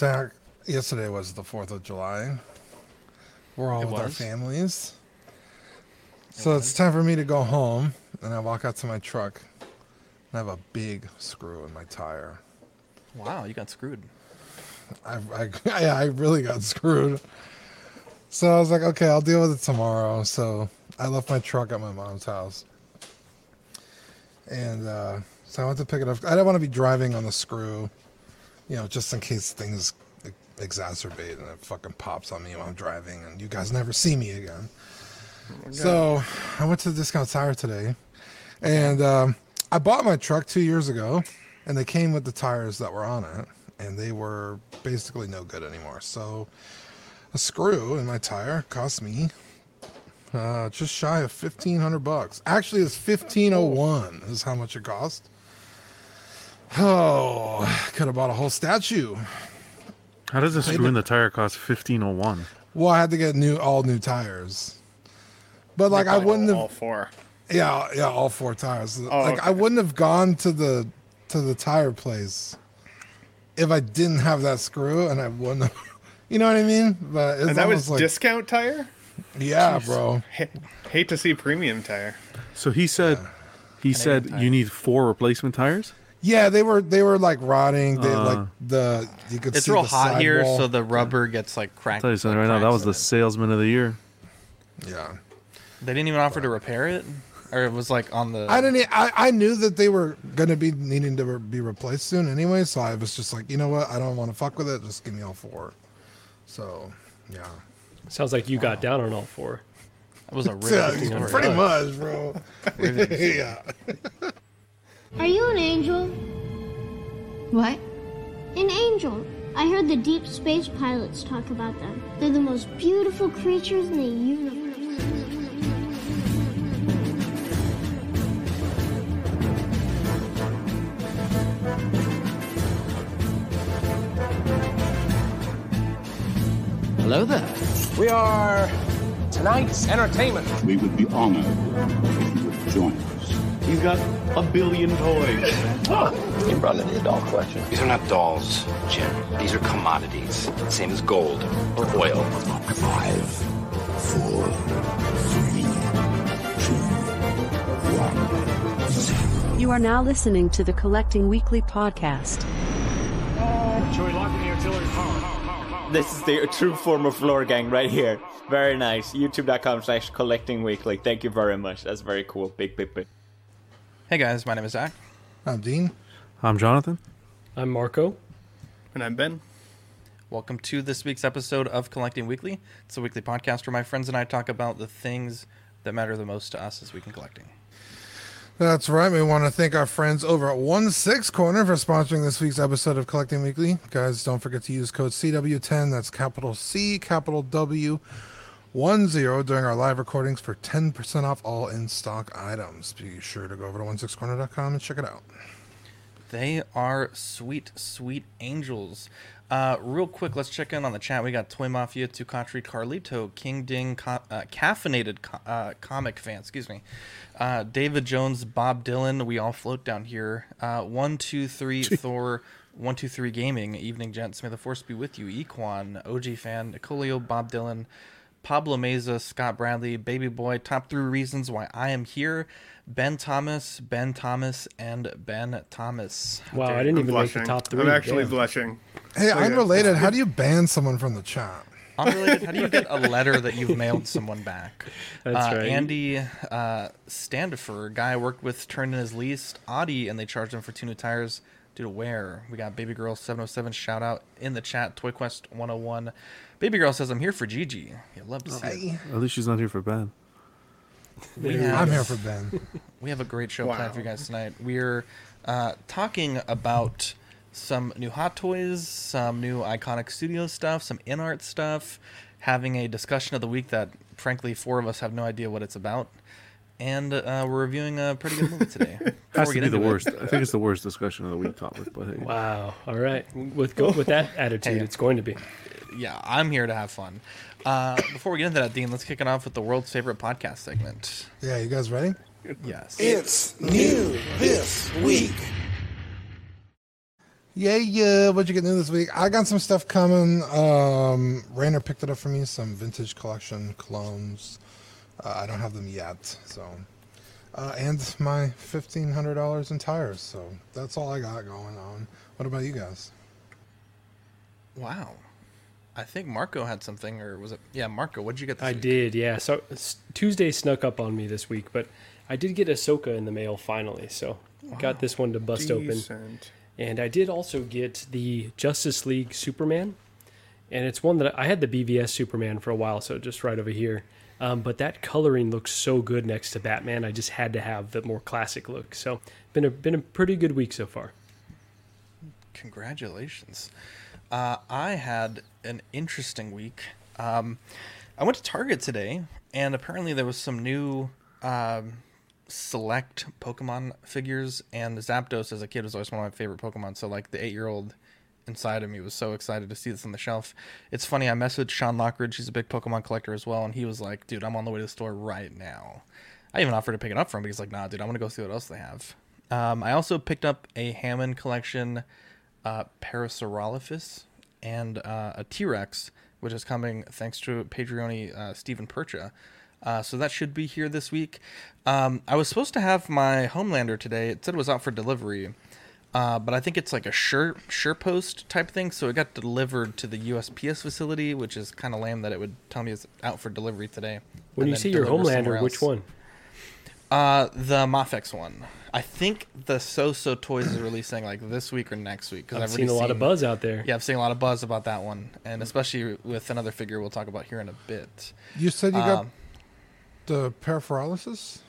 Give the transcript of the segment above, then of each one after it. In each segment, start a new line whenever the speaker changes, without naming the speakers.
Zach, yesterday was the 4th of July. We're all
It
with our
was?
families. So it's time for me to go home, and I walk out to my truck. And I have a big screw in my tire.
Wow, you got screwed.
I, I, yeah, I really got screwed. So I was like, okay, I'll deal with it tomorrow. So I left my truck at my mom's house. And uh, so I went to pick it up. I didn't want to be driving on the screw, you know, just in case things exacerbate and it fucking pops on me while I'm driving and you guys never see me again. So I went to the discount tire today and um, I bought my truck two years ago and they came with the tires that were on it and they were basically no good anymore. So a screw in my tire cost me uh, just shy of fifteen hundred bucks. Actually, it's fifteen oh one is how much it cost. Oh, could have bought a whole statue.
How does a screw in the tire cost fifteen oh one?
Well, I had to get new, all new tires. But like, I wouldn't
all
have.
four.
Yeah, yeah, all four tires.
Oh,
like, I wouldn't have gone to the to the tire place if I didn't have that screw, and I wouldn't. have... You know what I mean? But it's
And that was
like,
discount tire.
yeah, bro.
Ha- hate to see premium tire.
So he said, he said
tire.
you need four replacement tires.
Yeah, they were they were like rotting. They
Uh.
like the you could
It's
see
real
the
hot here,
sidewall.
so the rubber gets like cracked.
I'll tell you something right now. That
cracks
was
in
the
it.
salesman of the year.
yeah.
They didn't even offer to repair it, or it was like on the.
I didn't. e- I, I knew that they were gonna be needing to re- be replaced soon anyway. So I was just like, you know what? I don't want to fuck with it. Just give me all four. So yeah,
Sounds like you got down on all four.
It was a
yeah
riveting
pretty much, bro. yeah.
Are you an angel?
What?
An angel. I heard the deep space pilots talk about them. They're the most beautiful creatures in the universe.
Hello there.
We are tonight's entertainment.
We would be honored if you would join us.
He's got a billion toys. Oh.
You brought me the doll collection.
These are not dolls, Jim. These are commodities. Same as gold or oil.
Five, four, three, two, one, zero.
You are now listening to the Collecting Weekly podcast.
This is the true form of floor gang right here. Very nice. YouTube.com slash collecting weekly. Thank you very much. That's very cool. Big, big, big.
Hey guys, my name is Zach.
I'm Dean.
I'm Jonathan.
I'm Marco.
And I'm Ben.
Welcome to this week's episode of Collecting Weekly. It's a weekly podcast where my friends and I talk about the things that matter the most to us this week in collecting.
That's right. We want to thank our friends over at One Six Corner for sponsoring this week's episode of Collecting Weekly. Guys, don't forget to use code CW10. That's capital C, capital W, one zero during our live recordings for 10% off all in stock items. Be sure to go over to 16corner.com and check it out.
They are sweet, sweet angels. Uh, real quick, let's check in on the chat. We got Toy Mafia, Tukatri, Carlito, King Ding, co- uh, caffeinated co- uh, comic fan, excuse me. Uh, David Jones, Bob Dylan, we all float down here. Uh, one, two, three, Thor, one, two, three gaming. Evening, gents. May the force be with you. Equan, OG fan, Nicolio, Bob Dylan, Pablo Meza, Scott Bradley, Baby Boy, top three reasons why I am here. Ben Thomas, Ben Thomas, and Ben Thomas.
Wow, I didn't
I'm
even make the
blushing.
top three.
I'm actually
Damn.
blushing.
Hey,
yeah.
unrelated, how do you ban someone from the chat?
Unrelated, how do you get a letter that you've mailed someone back?
That's
uh,
right.
Andy uh, Standifer, guy I worked with, turned in his lease Audi, and they charged him for two new tires due to wear. We got Baby Girl 707 shout out in the chat. Toy Quest 101. Baby Girl says, I'm here for Gigi. You love to see it.
At least she's not here for Ben.
We have,
I'm here for Ben.
we have a great show
Wow.
planned for you guys tonight. We're uh, talking about some new Hot Toys, some new Iconic Studio stuff, some InArt stuff, having a discussion of the week that, frankly, four of us have no idea what it's about. And uh, we're reviewing a pretty good movie today. Before
Has to be the
into it-
worst. I think it's the worst discussion of the week topic. But hey,
Wow. All right. With go, with that attitude,
Hey.
it's going to be.
yeah, I'm here to have fun. Uh, before we get into that, Dean, let's kick it off with the world's favorite podcast segment.
Yeah, you guys ready?
Yes.
It's new this week.
Yeah, yeah. What'd you get new this week? I got some stuff coming. Um, Rainer picked it up for me. Some vintage collection clones. Uh, I don't have them yet, so. Uh, and my fifteen hundred dollars in tires. So that's all I got going on. What about you guys?
Wow. I think Marco had something, or was it? Yeah, Marco. What'd you get this
I
week?
did, yeah. So Tuesday snuck up on me this week, but I did get Ahsoka in the mail finally. So got this one to bust open. And I did also get the Justice League Superman. And it's one that I had the BVS Superman for a while, so just right over here. Um, but that coloring looks so good next to Batman. I just had to have the more classic look. So been a been a pretty good week so far.
Congratulations. Uh, I had an interesting week. Um, I went to Target today, and apparently there was some new um, select Pokemon figures. And Zapdos, as a kid, was always one of my favorite Pokemon. So, like the eight-year-old inside of me was so excited to see this on the shelf. It's funny. I messaged Sean Lockridge. He's a big Pokemon collector as well, and he was like, "Dude, I'm on the way to the store right now." I even offered to pick it up for him, but he's like, "Nah, dude, I'm gonna go see what else they have." Um, I also picked up a Hammond collection uh, Parasaurolophus and uh, a T Rex, which is coming thanks to Patreon uh, Stephen Percha. Uh, so that should be here this week. Um, I was supposed to have my Homelander today. It said it was out for delivery, uh, but I think it's like a sure sure post type thing. So it got delivered to the USPS facility, which is kind of lame that it would tell me it's out for delivery today.
When you see your Homelander, which one?
Uh, the Mafex one. I think the So So Toys is releasing like this week or next week.
I've
I've
seen a
already
lot of buzz out there.
Yeah, I've seen a lot of buzz about that one, and especially with another figure we'll talk about here in a bit.
You said you got
Um,
the paraphorolysis?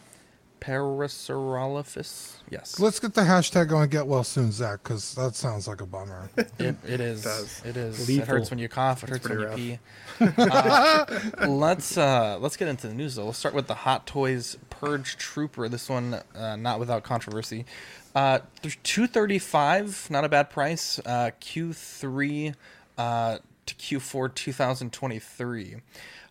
Parasaurolophus. Yes,
Let's get the hashtag going. Get well soon, Zach, because that sounds like a bummer.
it, it is.
does.
It is.
Lethal.
It hurts when you cough. It hurts when
pretty
you pee. Uh, let's uh, let's get into the news though. Let's start with the Hot Toys Purge Trooper. This one, uh, not without controversy. Uh, two thirty five, not a bad price. Uh, Q three uh, to Q four two thousand twenty three.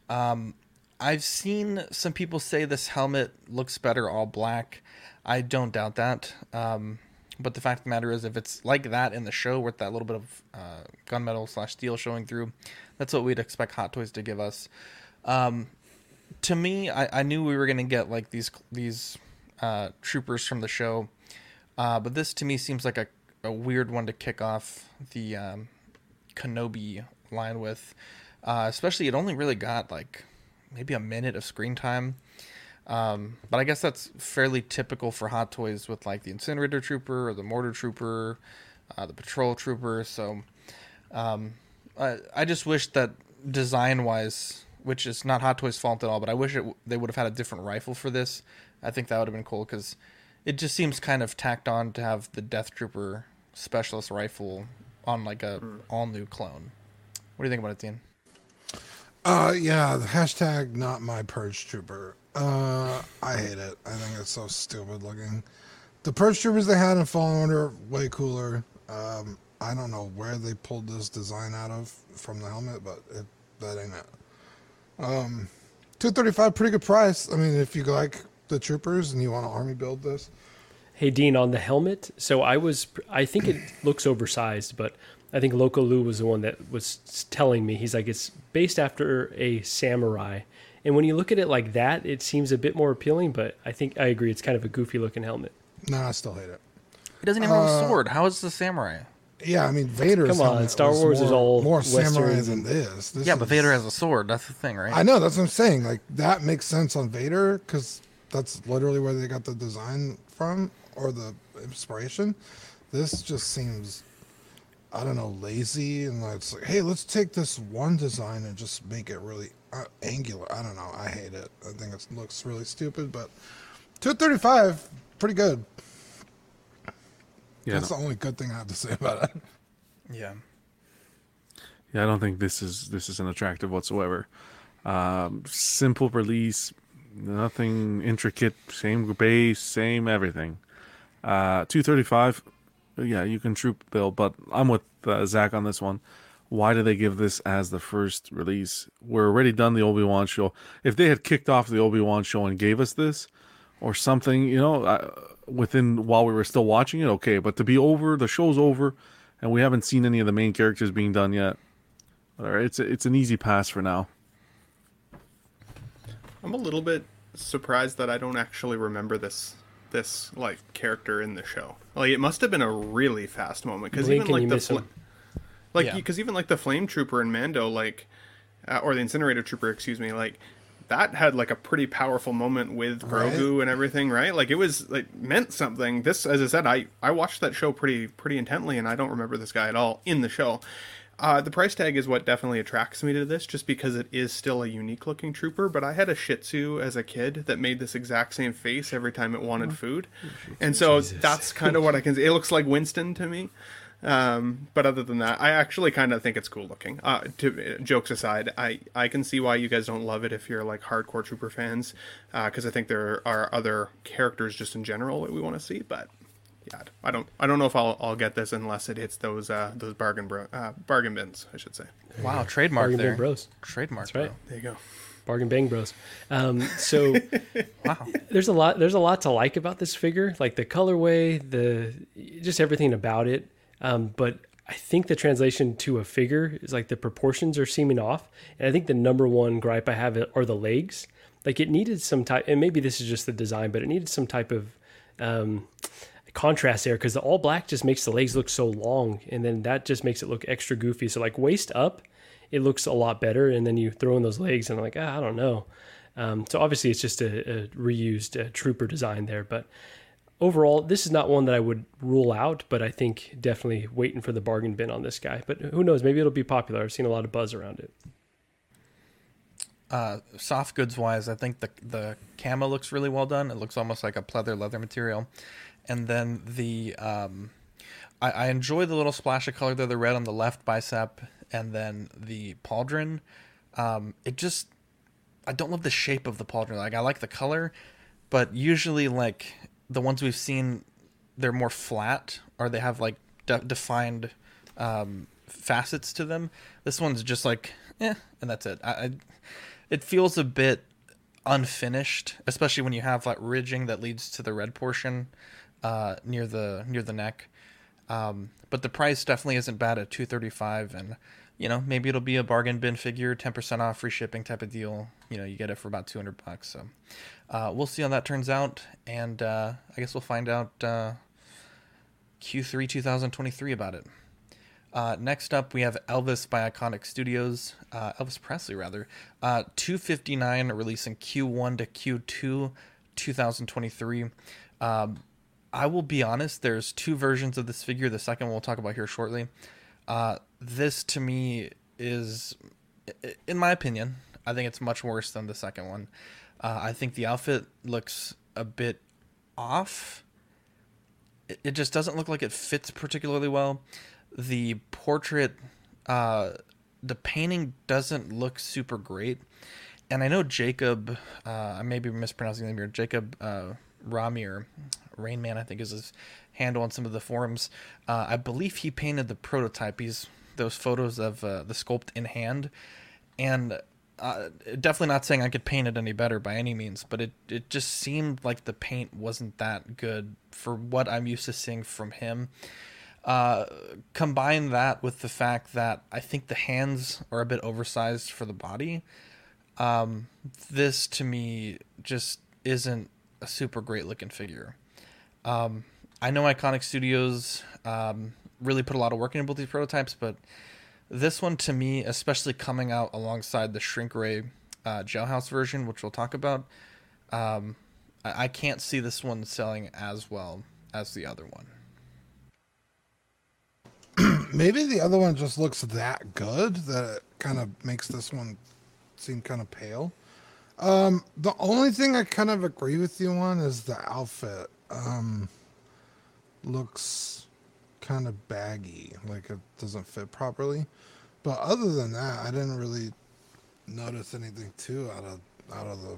Um, I've seen some people say this helmet looks better all black. I don't doubt that. Um, but the fact of the matter is, if it's like that in the show with that little bit of uh, gunmetal slash steel showing through, that's what we'd expect Hot Toys to give us. Um, to me, I, I knew we were gonna get like these these uh, troopers from the show, uh, but this to me seems like a, a weird one to kick off the um, Kenobi line with. Uh, especially, it only really got like maybe a minute of screen time. Um, but I guess that's fairly typical for Hot Toys with like the Incinerator Trooper or the Mortar Trooper, uh, the Patrol Trooper. So um, I, I just wish that design wise, which is not Hot Toys' fault at all, but I wish it, they would have had a different rifle for this. I think that would have been cool because it just seems kind of tacked on to have the Death Trooper specialist rifle on like a all new clone. What do you think about it, Dean?
Uh, yeah, the hashtag not my purge trooper. Uh, I hate it. I think it's so stupid looking. The purge troopers they had in Fallen Order way cooler. Um, I don't know where they pulled this design out of from the helmet, but it, that ain't it. Um, two thirty five, pretty good price. I mean, if you like the troopers and you want to army build this,
Hey Dean, on the helmet. So I was, I think it looks oversized, but I think Loco Lou was the one that was telling me. He's like, it's based after a samurai, and when you look at it like that, it seems a bit more appealing. But I think I agree, it's kind of a goofy looking helmet.
nah, I still hate it.
It doesn't even have
Uh,
a sword. How is the samurai?
Yeah, I mean Vader's
Come on, Star Wars
more,
is all
more samurai
Westerns
than this. this
yeah, but Vader has a sword. That's the thing, right?
I know that's what I'm saying. Like that makes sense on Vader because that's literally where they got the design from or the inspiration. This just seems, I don't know, lazy and it's like, hey, let's take this one design and just make it really uh, angular. I don't know. I hate it. I think it looks really stupid, but 235, pretty good.
Yeah,
that's
no.
the only good thing I have to say about it.
yeah.
Yeah, I don't think this is this is an attractive whatsoever. Um, simple release, nothing intricate, same base, same everything. Uh, two thirty five. Yeah, you can troop Bill, but I'm with uh, Zach on this one. Why do they give this as the first release? We're already done the Obi Wan show. If they had kicked off the Obi Wan show and gave us this, or something, you know, within while we were still watching it, okay. But to be over, the show's over, and we haven't seen any of the main characters being done yet. All right, it's it's an easy pass for now.
I'm a little bit surprised that I don't actually remember this this like character in the show. Like it must have been a really fast moment because even like
you
the fl-
him.
like
Yeah.
because even like the flame trooper and Mando like uh, or the incinerator trooper, excuse me, like that had like a pretty powerful moment with Grogu and everything, right? Like it was like meant something. This, as I said, I I watched that show pretty pretty intently, and I don't remember this guy at all in the show. Uh, the price tag is what definitely attracts me to this, just because it is still a unique looking trooper. But I had a Shih Tzu as a kid that made this exact same face every time it wanted food, and so that's kind of what I can. Say. It looks like Winston to me. Um, but other than that, I actually kind of think it's cool looking. Uh, to, jokes aside, I, I can see why you guys don't love it if you're like hardcore Trooper fans, because I think there are other characters just in general that we want to see. But yeah, I don't I don't know if I'll, I'll get this unless it hits those uh, those bargain bro, uh, bargain bins, I should say.
Wow, trademark
Bargain bin
there.
bros.
Trademark.
That's right.
bro.
There you go.
Bargain Bang Bros. Um, so
Wow.
there's a lot there's a lot to like about this figure, like the colorway, the just everything about it. Um, but I think the translation to a figure is like the proportions are seeming off, and I think the number one gripe I have are the legs. Like it needed some type, and maybe this is just the design, but it needed some type of um, contrast there because the all black just makes the legs look so long, and then that just makes it look extra goofy. So like waist up, it looks a lot better, and then you throw in those legs, and I'm like, ah, I don't know. Um, so obviously it's just a, a reused uh, trooper design there, but overall this is not one that I would rule out. But I think definitely waiting for the bargain bin on this guy. But who knows? Maybe it'll be popular. I've seen a lot of buzz around it.
Uh, soft goods wise, I think the the camo looks really well done. It looks almost like a pleather leather material, and then the um, I, I enjoy the little splash of color there, the red on the left bicep, and then the pauldron. Um, it just I don't love the shape of the pauldron. Like I like the color, but usually like the ones we've seen, they're more flat or they have like de- defined um, facets to them. This one's just like eh, and that's it. I, I it feels a bit unfinished, especially when you have like ridging that leads to the red portion uh, near the near the neck. Um, but the price definitely isn't bad at two thirty five, and you know maybe it'll be a bargain bin figure, ten percent off, free shipping type of deal. You know you get it for about two hundred bucks. So uh, we'll see how that turns out, and uh, I guess we'll find out uh, Q3 2023 about it. Uh, next up, we have Elvis by Iconic Studios, uh, Elvis Presley rather, uh, 259 releasing Q1 to Q2 2023. Um, I will be honest, there's two versions of this figure. The second one we'll talk about here shortly. Uh, this to me is, in my opinion, I think it's much worse than the second one. Uh, I think the outfit looks a bit off it, it just doesn't look like it fits particularly well. The portrait, uh, the painting doesn't look super great. And I know Jacob, uh, I may be mispronouncing the name here, Jacob uh, Ramir, Rainman, I think is his handle on some of the forums. Uh, I believe he painted the prototype. He's those photos of uh, the sculpt in hand. And uh, definitely not saying I could paint it any better by any means, but it, it just seemed like the paint wasn't that good for what I'm used to seeing from him. Uh, combine that with the fact that I think the hands are a bit oversized for the body. Um, this to me just isn't a super great looking figure. Um, I know Iconic Studios um, really put a lot of work into both these prototypes, but this one to me, especially coming out alongside the Shrink Ray uh, Jailhouse version, which we'll talk about, um, I-, I can't see this one selling as well as the other one.
Maybe the other one just looks that good that it kind of makes this one seem kind of pale. Um, the only thing I kind of agree with you on is the outfit. Um, looks kind of baggy, like it doesn't fit properly. But other than that, I didn't really notice anything too out of out of the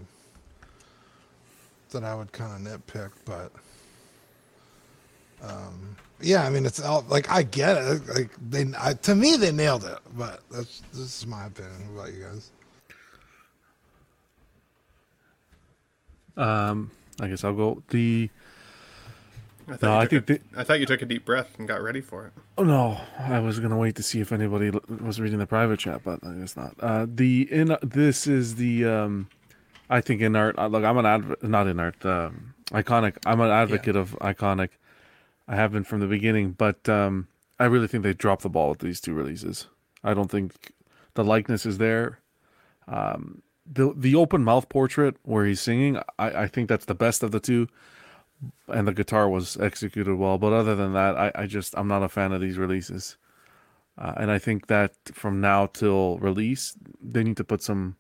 that I would kind of nitpick. But um, yeah, I mean, it's all like I get it. Like they, I, to me, they nailed it. But that's this is my opinion. What about you guys?
Um, I guess I'll go the
I thought,
No,
you
I
took
think
a- I thought you took a deep breath and got ready for it.
Oh no, I was gonna wait to see if anybody was reading the private chat, but I guess not. Uh, the in this is the um, I think InArt. uh, Look, I'm an adv- not InArt. Um, iconic. I'm an advocate of iconic. I have been from the beginning, but um, I really think they dropped the ball with these two releases. I don't think the likeness is there. Um, the the open mouth portrait where he's singing, I, I think that's the best of the two and the guitar was executed well. But other than that, I, I just I'm not a fan of these releases. Uh, and I think that from now till release, they need to put some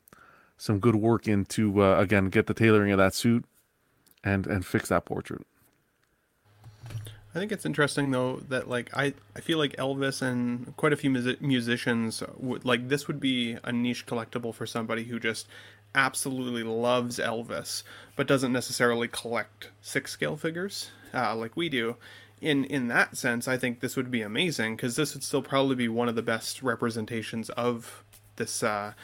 some good work into uh, again get the tailoring of that suit and and fix that portrait.
I think it's interesting though that like I, I feel like Elvis and quite a few music- musicians would like this would be a niche collectible for somebody who just absolutely loves Elvis but doesn't necessarily collect six scale figures uh, like we do. In in that sense, I think this would be amazing because this would still probably be one of the best representations of this uh,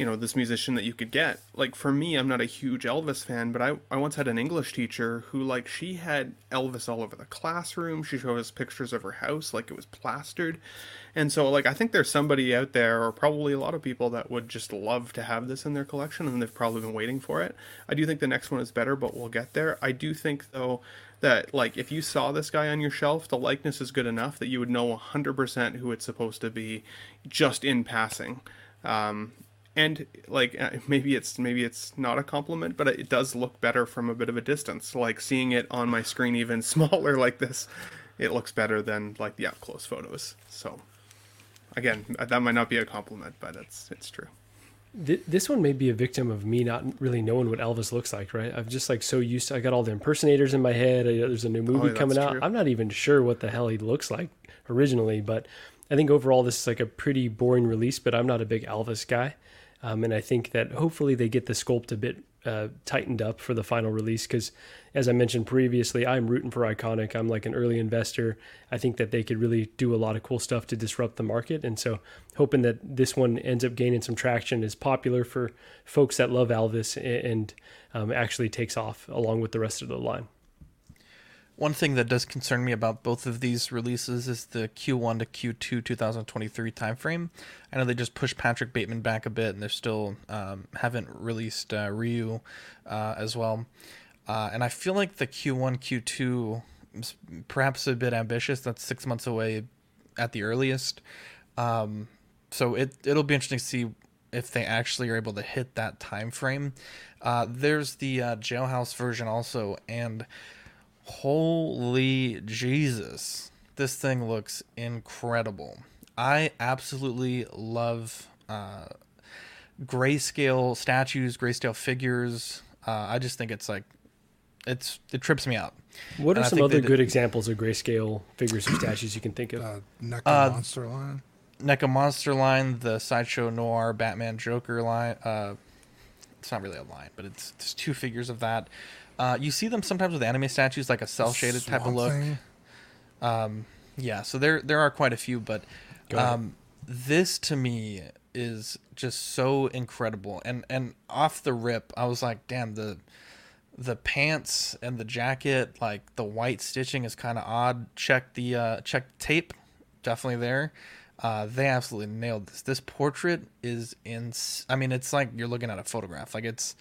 you know this musician that you could get. Like for me i'm not a huge elvis fan but i, I once had an english teacher who like she had elvis all over the classroom. She showed us pictures of her house like it was plastered. And so like i think there's somebody out there or probably a lot of people that would just love to have this in their collection and they've probably been waiting for it. I do think the next one is better but we'll get there. I do think though that like if you saw this guy on your shelf the likeness is good enough that you would know 100% who it's supposed to be just in passing. Um, and like uh, maybe it's maybe it's not a compliment but it does look better from a bit of a distance like seeing it on my screen even smaller like this it looks better than like the up close photos so again that might not be a compliment but it's it's true
This one may be a victim of me not really knowing what Elvis looks like, right? I'm just like so used to. I got all the impersonators in my head. I, there's a new movie
Oh,
coming out.
true.
I'm not even sure what the hell he looks like originally, but I think overall this is like a pretty boring release. But I'm not a big Elvis guy, um, and I think that hopefully they get the sculpt a bit uh, tightened up for the final release because, as I mentioned previously, I'm rooting for Iconic. I'm like an early investor. I think that they could really do a lot of cool stuff to disrupt the market, and so hoping that this one ends up gaining some traction, is popular for folks that love Elvis, a- and um, actually takes off along with the rest of the line.
One thing that does concern me about both of these releases is the Q1 to Q2 2023 timeframe. I know they just pushed Patrick Bateman back a bit, and they're still um, haven't released uh, Ryu uh, as well. Uh, and I feel like the Q1 Q2 is perhaps a bit ambitious. That's six months away at the earliest. Um, so it it'll be interesting to see if they actually are able to hit that time frame. Uh, there's the uh, Jailhouse version also, and holy Jesus, this thing looks incredible. I absolutely love uh, grayscale statues, grayscale figures. Uh, I just think it's like it's it trips me out.
What are
And I
some other
they did-
good examples of grayscale figures or statues you can think of?
Uh, NECA
Uh,
Monster line.
NECA Monster line, the Sideshow Noir Batman Joker line. Uh, it's not really a line, but it's, it's two figures of that. Uh, you see them sometimes with anime statues, like a cell shaded type of look. Um, yeah, so there there are quite a few, but um, this to me is just so incredible. And and off the rip, I was like, damn the the pants and the jacket, like the white stitching is kind of odd. Check the uh, check tape, definitely there. Uh, they absolutely nailed this. This portrait is in. I mean, it's like you're looking at a photograph. Like it's,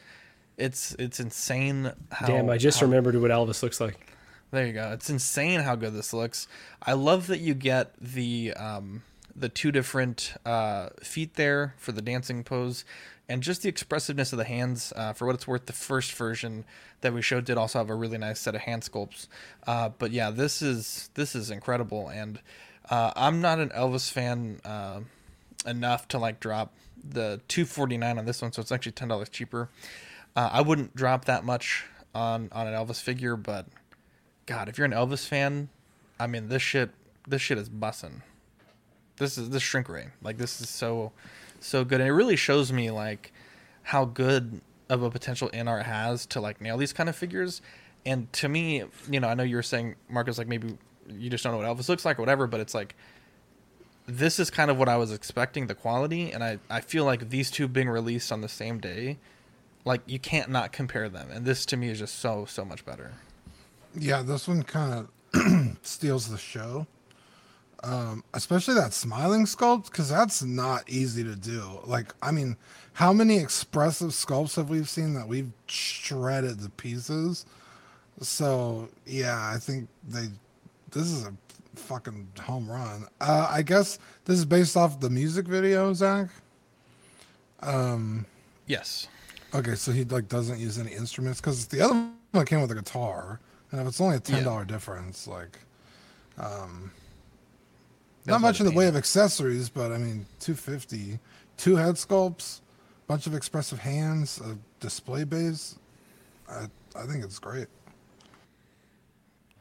it's it's insane. How,
Damn, I just
how-
remembered what Elvis looks like.
there you go. It's insane how good this looks. I love that you get the um, the two different uh, feet there for the dancing pose, and just the expressiveness of the hands. Uh, for what it's worth, the first version that we showed did also have a really nice set of hand sculpts. Uh, but yeah, this is this is incredible, and uh, I'm not an Elvis fan uh, enough to like drop the 249 on this one, so it's actually ten dollars cheaper. Uh, I wouldn't drop that much on on an Elvis figure, but God, if you're an Elvis fan, I mean this shit this shit is bussin'. This is this shrink ray. Like this is so so good. And it really shows me like how good of a potential art has to like nail these kind of figures. And to me, you know, I know you were saying Marcus like maybe you just don't know what Elvis looks like or whatever, but it's like this is kind of what I was expecting the quality and I I feel like these two being released on the same day like you can't not compare them and this to me is just so so much better.
Yeah, this one kind of steals the show. Um, especially that smiling sculpt, because that's not easy to do. Like, I mean, how many expressive sculpts have we seen that we've shredded to pieces? So yeah, I think they. This is a fucking home run. Uh, I guess this is based off the music video, Zach. Um.
Yes.
Okay, so he like doesn't use any instruments because the other one came with a guitar, and if it's only a ten dollar difference, like, um,
That's
not much in the way of accessories, but I mean, two fifty, two head sculpts, bunch of expressive hands, a display base. I I think it's great.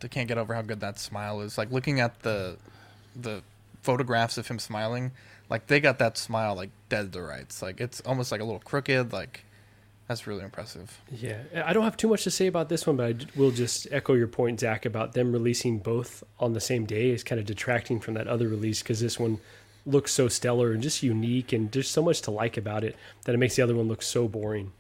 They can't get over how good that smile is. Like looking at the the photographs of him smiling, like they got that smile like dead to rights. Like it's almost like a little crooked. Like that's really impressive.
Yeah, I don't have too much to say about this one, but I will just echo your point, Zach, about them releasing both on the same day is kind of detracting from that other release because this one looks so stellar and just unique, and there's so much to like about it that it makes the other one look so boring.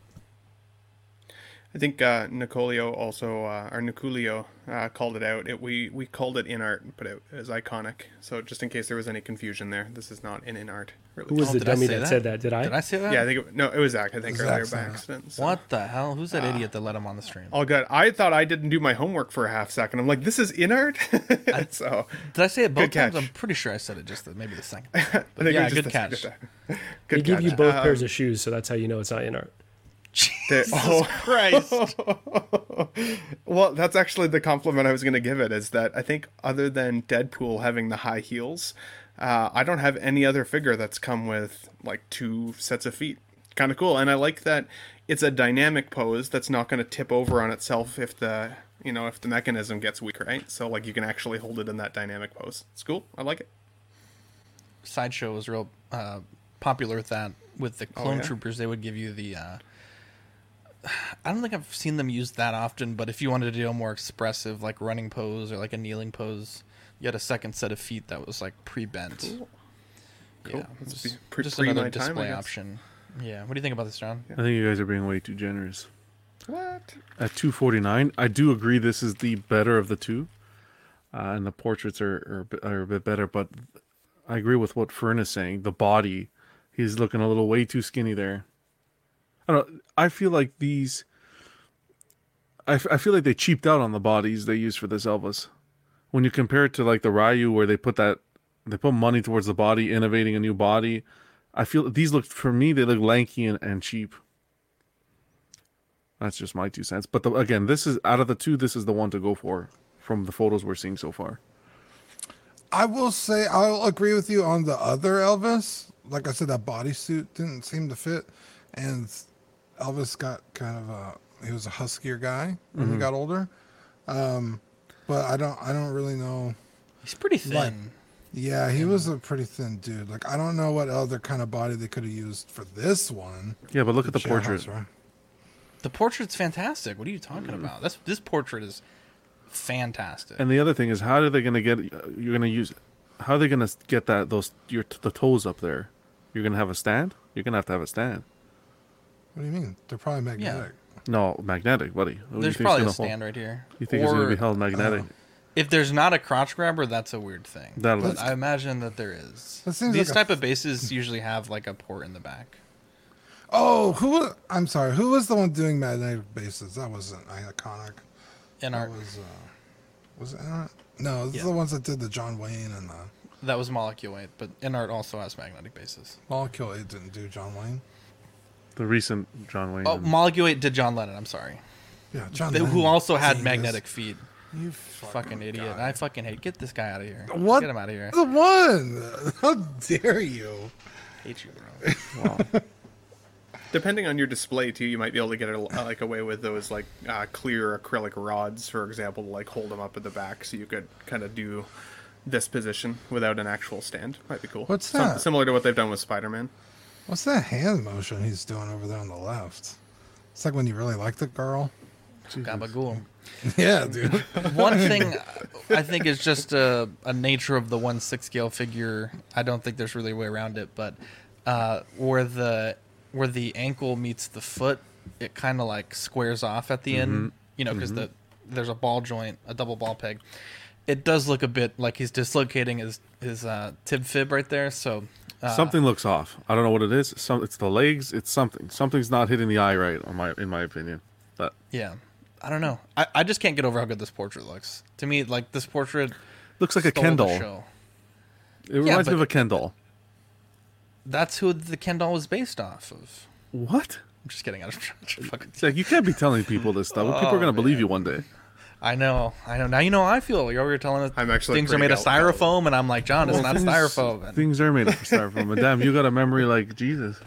I think uh, Nicolio also, uh, or Niculio, uh, called it out. It, we we called it InArt, but it is iconic. So just in case there was any confusion there, this is not an InArt.
Who was the dummy that, said that? Did I?
Did I say that?
Yeah, I think it, no, it was Zach. I think
Zach
earlier by accident. so-
What the hell? Who's that idiot that let him on the stream?
All good. I thought I didn't do my homework for a half second. I'm like, this is InArt. so
Did I say it both times?
catch.
I'm pretty sure I said it just the, maybe the second.
I
But
think
yeah,
was just
good
the-
catch.
They give you both
Um,
pairs of shoes, so that's how you know it's not InArt.
The- oh,
Christ.
well, that's actually the compliment I was going to give it. Is that I think other than Deadpool having the high heels, uh, I don't have any other figure that's come with like two sets of feet. Kind of cool, and I like that it's a dynamic pose that's not going to tip over on itself if the you know if the mechanism gets weak, right? So like you can actually hold it in that dynamic pose. It's cool. I like it.
Sideshow was real uh, popular with that. With the
Oh,
clone
yeah?
troopers, they would give you the. Uh, I don't think I've seen them used that often, but if you wanted to do a more expressive, like running pose or like a kneeling pose, you had a second set of feet that was like pre-bent.
Cool.
Yeah,
Cool.
it
That's pre-
just
pre
another
my time,
display option. Yeah, what do you think about this, John?
I think you guys are being way too generous.
What?
At 249, I do agree this is the better of the two. Uh, and the portraits are, are, a bit- are a bit better, but I agree with what Fern is saying. The body, he's looking a little way too skinny there. I don't. I feel like these. I, f- I feel like they cheaped out on the bodies they used for this Elvis. When you compare it to like the Ryu, where they put that, they put money towards the body, innovating a new body. I feel these look for me they look lanky and, and cheap. That's just my two cents. But the, again, this is out of the two, this is the one to go for from the photos we're seeing so far.
I will say I'll agree with you on the other Elvis. Like I said, that bodysuit didn't seem to fit, and Elvis got kind of a he was a huskier guy when he
Mhm.
got older. Um, but I don't I don't really know.
He's pretty thin.
Like, yeah, he was a pretty thin dude. Like I don't know what other kind of body they could have used for this one.
Yeah, but look at the
Jailhouse,
portrait.
right?
The portrait's fantastic. What are you talking
Mm.
about? This this portrait is fantastic.
And the other thing is, how are they going to get? You're going to use. How are they going to get that those your the toes up there? You're going to have a stand. You're going to have to have a stand.
What do you mean? They're probably magnetic. Yeah.
No, magnetic, buddy. What do you
There's probably a
gonna hold-
stand right here.
You think it's going to be held magnetic?
If there's not a crotch grabber, that's a weird thing.
That'll-
but I imagine that there is.
That seems
These
like a-
type of bases usually have like a port in the back.
Oh, who? I'm sorry. Who was the one doing magnetic bases? That wasn't iconic.
In
that
art.
was. Uh, was it InArt? No, it's
Yeah.
the ones that did the John Wayne and the
That was Molecule 8, but InArt also has magnetic bases.
Molecule. It didn't do John Wayne.
The recent John Wayne.
Oh,
and-
Molecule 8 did John Lennon, I'm sorry.
Yeah, John
They- Who also had
genius.
magnetic feet.
You
fucking, idiot. I fucking hate. Get this guy out of here.
What?
Get him out of here.
The one. How dare you?
hate you, bro.
Depending on your display too, you might be able to get it like away with those like uh, clear acrylic rods, for example, to like hold them up at the back, so you could kind of do this position without an actual stand. Might be cool.
What's
Some-
that?
similar to what they've done with Spider-Man.
What's that hand motion he's doing over there on the left? It's like when you really like the girl.
Gabagool.
Yeah, dude.
One thing I think is just a, a nature of the one six scale figure. I don't think there's really a way around it, but uh, where the where the ankle meets the foot, it kind of like squares off at the end.
Mhm.
You know, because
Mhm.
the there's a ball joint, a double ball peg, it does look a bit like he's dislocating his his uh, tib fib right there. So uh,
something looks off. I don't know what it is. Some it's the legs. It's something. Something's not hitting the eye right. On my in my opinion. But
yeah, I don't know. I, I just can't get over how good this portrait looks. To me, like this portrait
looks like a
Ken
doll.
show.
It reminds me of a Ken doll.
That's who the Ken doll was based off of.
What?
I'm just kidding. I don't fucking.
Like you can't be telling people this stuff. people are
Oh,
gonna believe you one day.
I know, I know. Now you know how I feel. You're over here telling us
I'm actually
things are made of
gal-
styrofoam, and I'm like, John, it's
Well,
not
things-
styrofoam. And
Things are made of styrofoam. but damn, you got a memory like Jesus.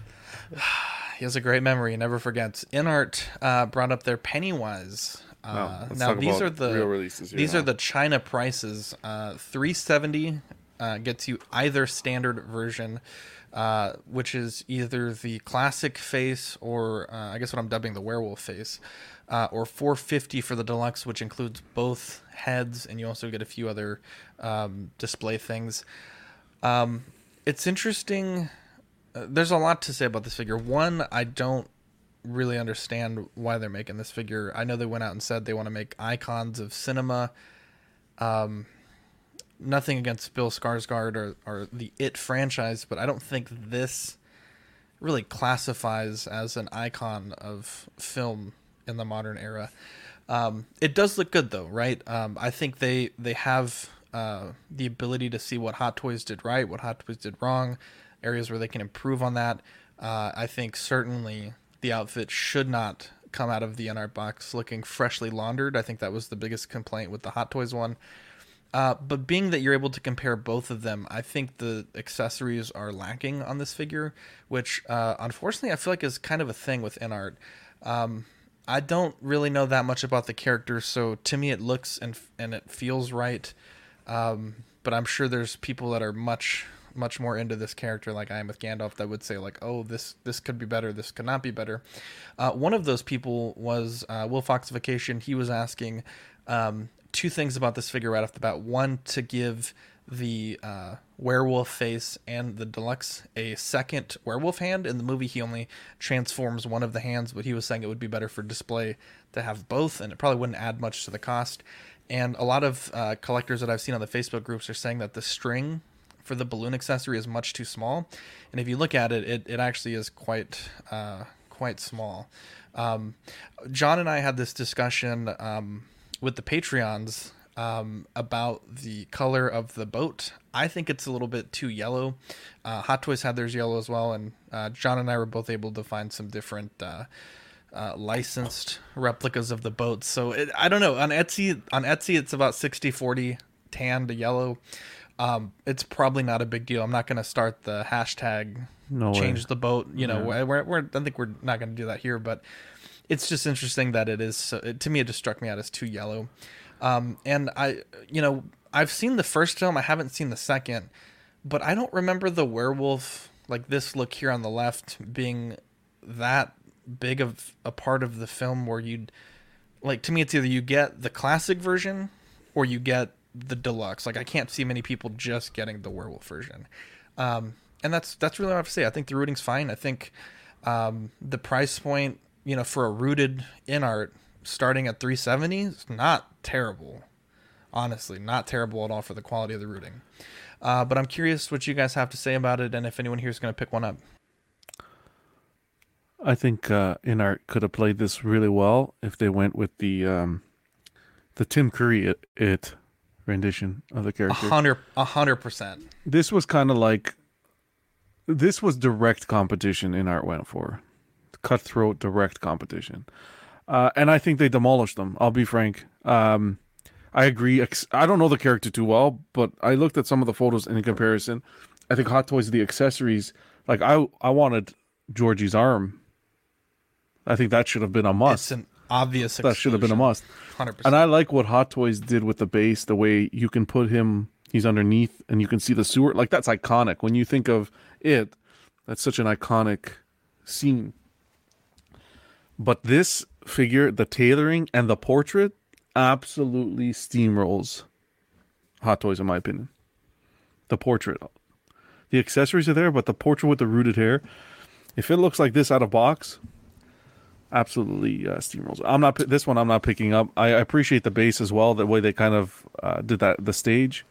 he has a great memory. He never forgets. InArt uh, brought up their Pennywise. Uh,
Wow,
now these are the
real releases here
these
now.
are the China prices. Uh, Three seventy uh, gets you either standard version, uh, which is either the classic face or uh, I guess what I'm dubbing the werewolf face, uh, or four fifty for the deluxe, which includes both heads, and you also get a few other um, display things. Um, it's interesting. Uh, there's a lot to say about this figure. One, I don't really understand why they're making this figure. I know they went out and said they want to make icons of cinema. Um, nothing against Bill Skarsgård or, or the It franchise, but I don't think this really classifies as an icon of film in the modern era. Um, it does look good though, right? Um, I think they they have uh, the ability to see what Hot Toys did right, what Hot Toys did wrong, areas where they can improve on that. Uh, I think certainly the outfit should not come out of the NR box looking freshly laundered. I think that was the biggest complaint with the Hot Toys one. Uh, but being that you're able to compare both of them, I think the accessories are lacking on this figure, which uh, unfortunately I feel like is kind of a thing with InArt. Um, I don't really know that much about the character, so to me it looks and and it feels right. Um, but I'm sure there's people that are much much more into this character, like I am with Gandalf, that would say like, "Oh, this this could be better. This could not be better." Uh, one of those people was uh, Will Foxification. He was asking um, two things about this figure right off the bat. One to give the uh, werewolf face and the deluxe a second werewolf hand. In the movie, he only transforms one of the hands, but he was saying it would be better for display to have both, and it probably wouldn't add much to the cost. And a lot of uh, collectors that I've seen on the Facebook groups are saying that the string for the balloon accessory is much too small. And if you look at it, it, it actually is quite uh, quite small. Um, John and I had this discussion um, with the Patreons um, about the color of the boat. I think it's a little bit too yellow. Uh, Hot Toys had theirs yellow as well, and uh, John and I were both able to find some different uh, uh, licensed replicas of the boats. So it, I don't know. On Etsy, on Etsy, it's about 60-40 tan to yellow. Um, it's probably not a big deal. I'm not going to start the hashtag
No way.
change the boat. You know,
Yeah.
we're, we're, I think we're not going to do that here, but it's just interesting that it is. So, it, to me, it just struck me out as too yellow. Um, and I, you know, I've seen the first film. I haven't seen the second, but I don't remember the werewolf like this look here on the left being that big of a part of the film where you'd like to me it's either you get the classic version or you get the deluxe. Like i can't see many people just getting the werewolf version. Um, and that's that's really all i have to say. I think the rooting's fine. I think um, the price point you know for a rooted InArt starting at 370 is not terrible. Honestly not terrible at all for the quality of the rooting. Uh, but i'm curious what you guys have to say about it and if anyone here is going to pick one up.
I think uh, Inart could have played this really well if they went with the um, the Tim Curry it, it rendition of the
a
character.
hundred a hundred percent.
This was kind of like this was direct competition Inart went for, cutthroat direct competition, uh, and I think they demolished them. I'll be frank. Um, I agree. I don't know the character too well, but I looked at some of the photos in comparison. I think Hot Toys the accessories. Like I, I wanted Georgie's arm. I think that should have been a must.
It's an obvious
that should have been a must.
100%.
And I like what Hot Toys did with the base, the way you can put him, he's underneath, and you can see the sewer. Like that's iconic. When you think of it, that's such an iconic scene. But this figure, the tailoring and the portrait, absolutely steamrolls Hot Toys, in my opinion. The portrait, the accessories are there, but the portrait with the rooted hair, if it looks like this out of box, absolutely uh, steamrolls. I'm not this one. I'm not picking up. I, I appreciate the base as well. The way they kind of uh, did that the stage.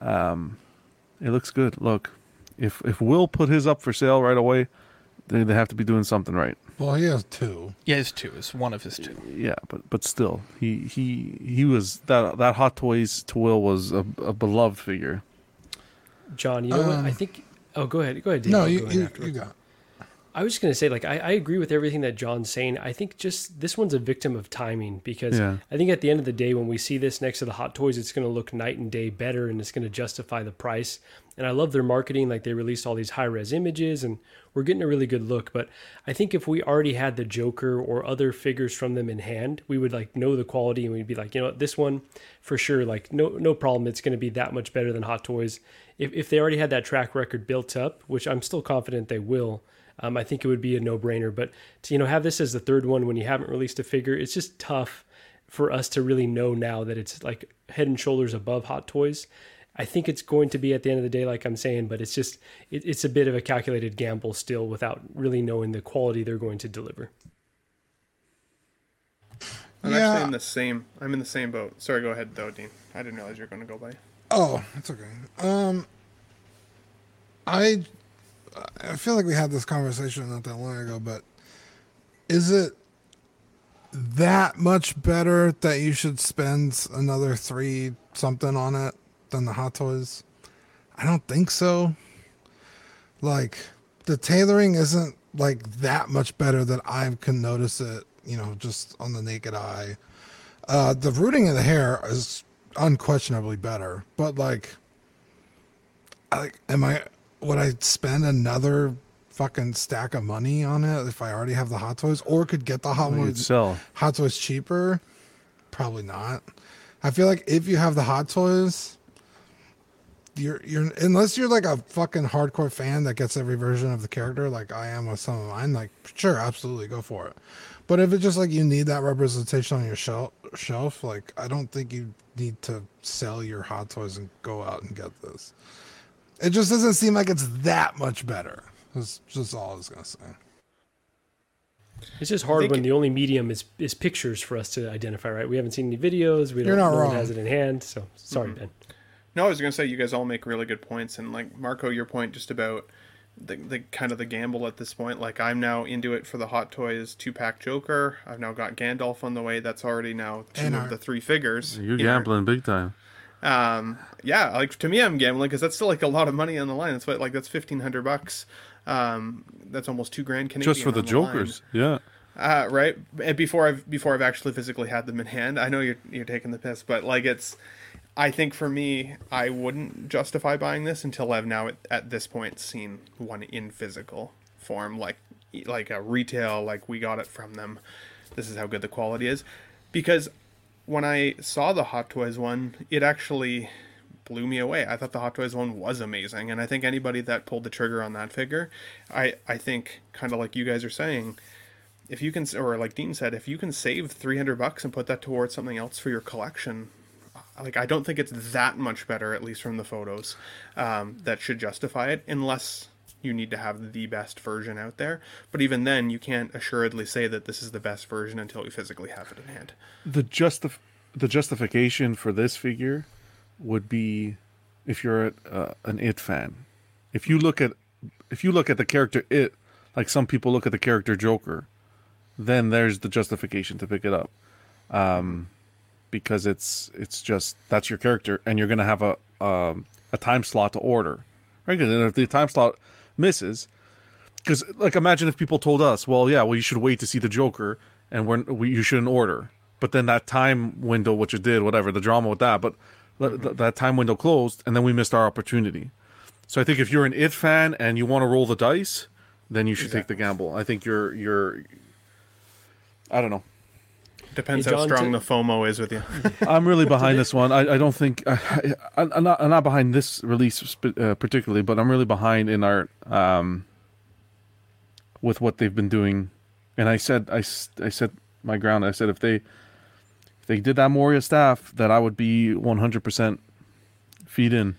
Um, it looks good. Look, if if Will put his up for sale right away, they they have to be doing something right.
Well, he has two.
Yeah, his two is one of his two.
Yeah, but but still, he he he was that that Hot Toys to Will was a, a beloved figure.
John, you know what? I
Um,
think. Oh, go ahead. Go ahead. Dave.
No, you
go in
you, you got.
I was just gonna say, like, I, I agree with everything that John's saying. I think just this one's a victim of timing because
Yeah.
I think at the end of the day, when we see this next to the Hot Toys, it's gonna look night and day better, and it's gonna justify the price. And I love their marketing; like they released all these high res images, and we're getting a really good look. But I think if we already had the Joker or other figures from them in hand, we would like know the quality, and we'd be like, you know, what, this one for sure, like no no problem, it's gonna be that much better than Hot Toys. If if they already had that track record built up, which I'm still confident they will. Um, I think it would be a no-brainer. But to you know have this as the third one when you haven't released a figure, it's just tough for us to really know now that it's like head and shoulders above Hot Toys. I think it's going to be at the end of the day, like I'm saying, but it's just it, it's a bit of a calculated gamble still, without really knowing the quality they're going to deliver.
I'm
Yeah.
actually in the same. I'm in the same boat. Sorry, go ahead though, Dean. I didn't realize you were going to go by.
Oh, it's okay. Um, I I feel like we had this conversation not that long ago, but is it that much better that you should spend another three something on it than the Hot Toys? I don't think so. Like the tailoring isn't like that much better that I can notice it, you know, just on the naked eye. Uh, the rooting of the hair is unquestionably better, but like, like, am I? Would I spend another fucking stack of money on it if I already have the Hot Toys, or could get the Hot
Well,
Toys
sell.
Hot Toys cheaper? Probably not. I feel like if you have the Hot Toys, you're you're unless you're like a fucking hardcore fan that gets every version of the character, like I am with some of mine. Like, sure, absolutely, go for it. But if it's just like you need that representation on your shelf, shelf, like I don't think you need to sell your Hot Toys and go out and get this. It just doesn't seem like it's that much better. That's just all I was gonna say.
It's just hard when the only medium is is pictures for us to identify. Right? We haven't seen any videos. We don't.
You're not
no
wrong.
one has it in hand. So sorry,
Mm-hmm.
Ben.
No, I was gonna say you guys all make really good points, and like Marco, your point just about the the kind of the gamble at this point. Like I'm now into it for the Hot Toys two pack Joker. I've now got Gandalf on the way. That's already now two
And
of
our-
the three figures.
You're
in our-
gambling big time.
Um, yeah, like to me, I'm gambling because that's still like a lot of money on the line. That's what like that's fifteen hundred bucks. Um, that's almost two grand Canadian
Just for the
line.
Jokers. Yeah.
Uh, right. And before I've before I've actually physically had them in hand, I know you're you're taking the piss, but like it's, I think for me, I wouldn't justify buying this until I've now at, at this point seen one in physical form, like like a retail, like we got it from them. This is how good the quality is, because when I saw the Hot Toys one, it actually blew me away. I thought the Hot Toys one was amazing, and I think anybody that pulled the trigger on that figure, I I think kind of like you guys are saying if you can or like dean said if you can save 300 bucks and put that towards something else for your collection like i don't think it's that much better at least from the photos um, that should justify it unless you need to have the best version out there. But even then you can't assuredly say that this is the best version until you physically have it in hand.
The justif- the justification for this figure would be if you're uh, an it fan. If you look at if you look at the character it like some people look at the character joker then there's the justification to pick it up. Um because it's it's just that's your character and you're gonna have a um, a time slot to order. Right 'Cause if the time slot misses. Because like imagine if people told us well yeah well you should wait to see the joker and we're, we, you shouldn't order. But then that time window which it did whatever the drama with that but th- that time window closed and then we missed our opportunity. So i think if you're an it fan and you want to roll the dice then you should take the gamble. I think you're you're i don't know
depends how strong
to-
the fomo is with you
I'm really behind this one. I, I don't think I, I, I'm not I'm not behind this release sp- uh, particularly, but I'm really behind InArt um, with what they've been doing. And I said I, I said my ground. I said if they if they did that Moria staff, that I would be 100 percent feed in.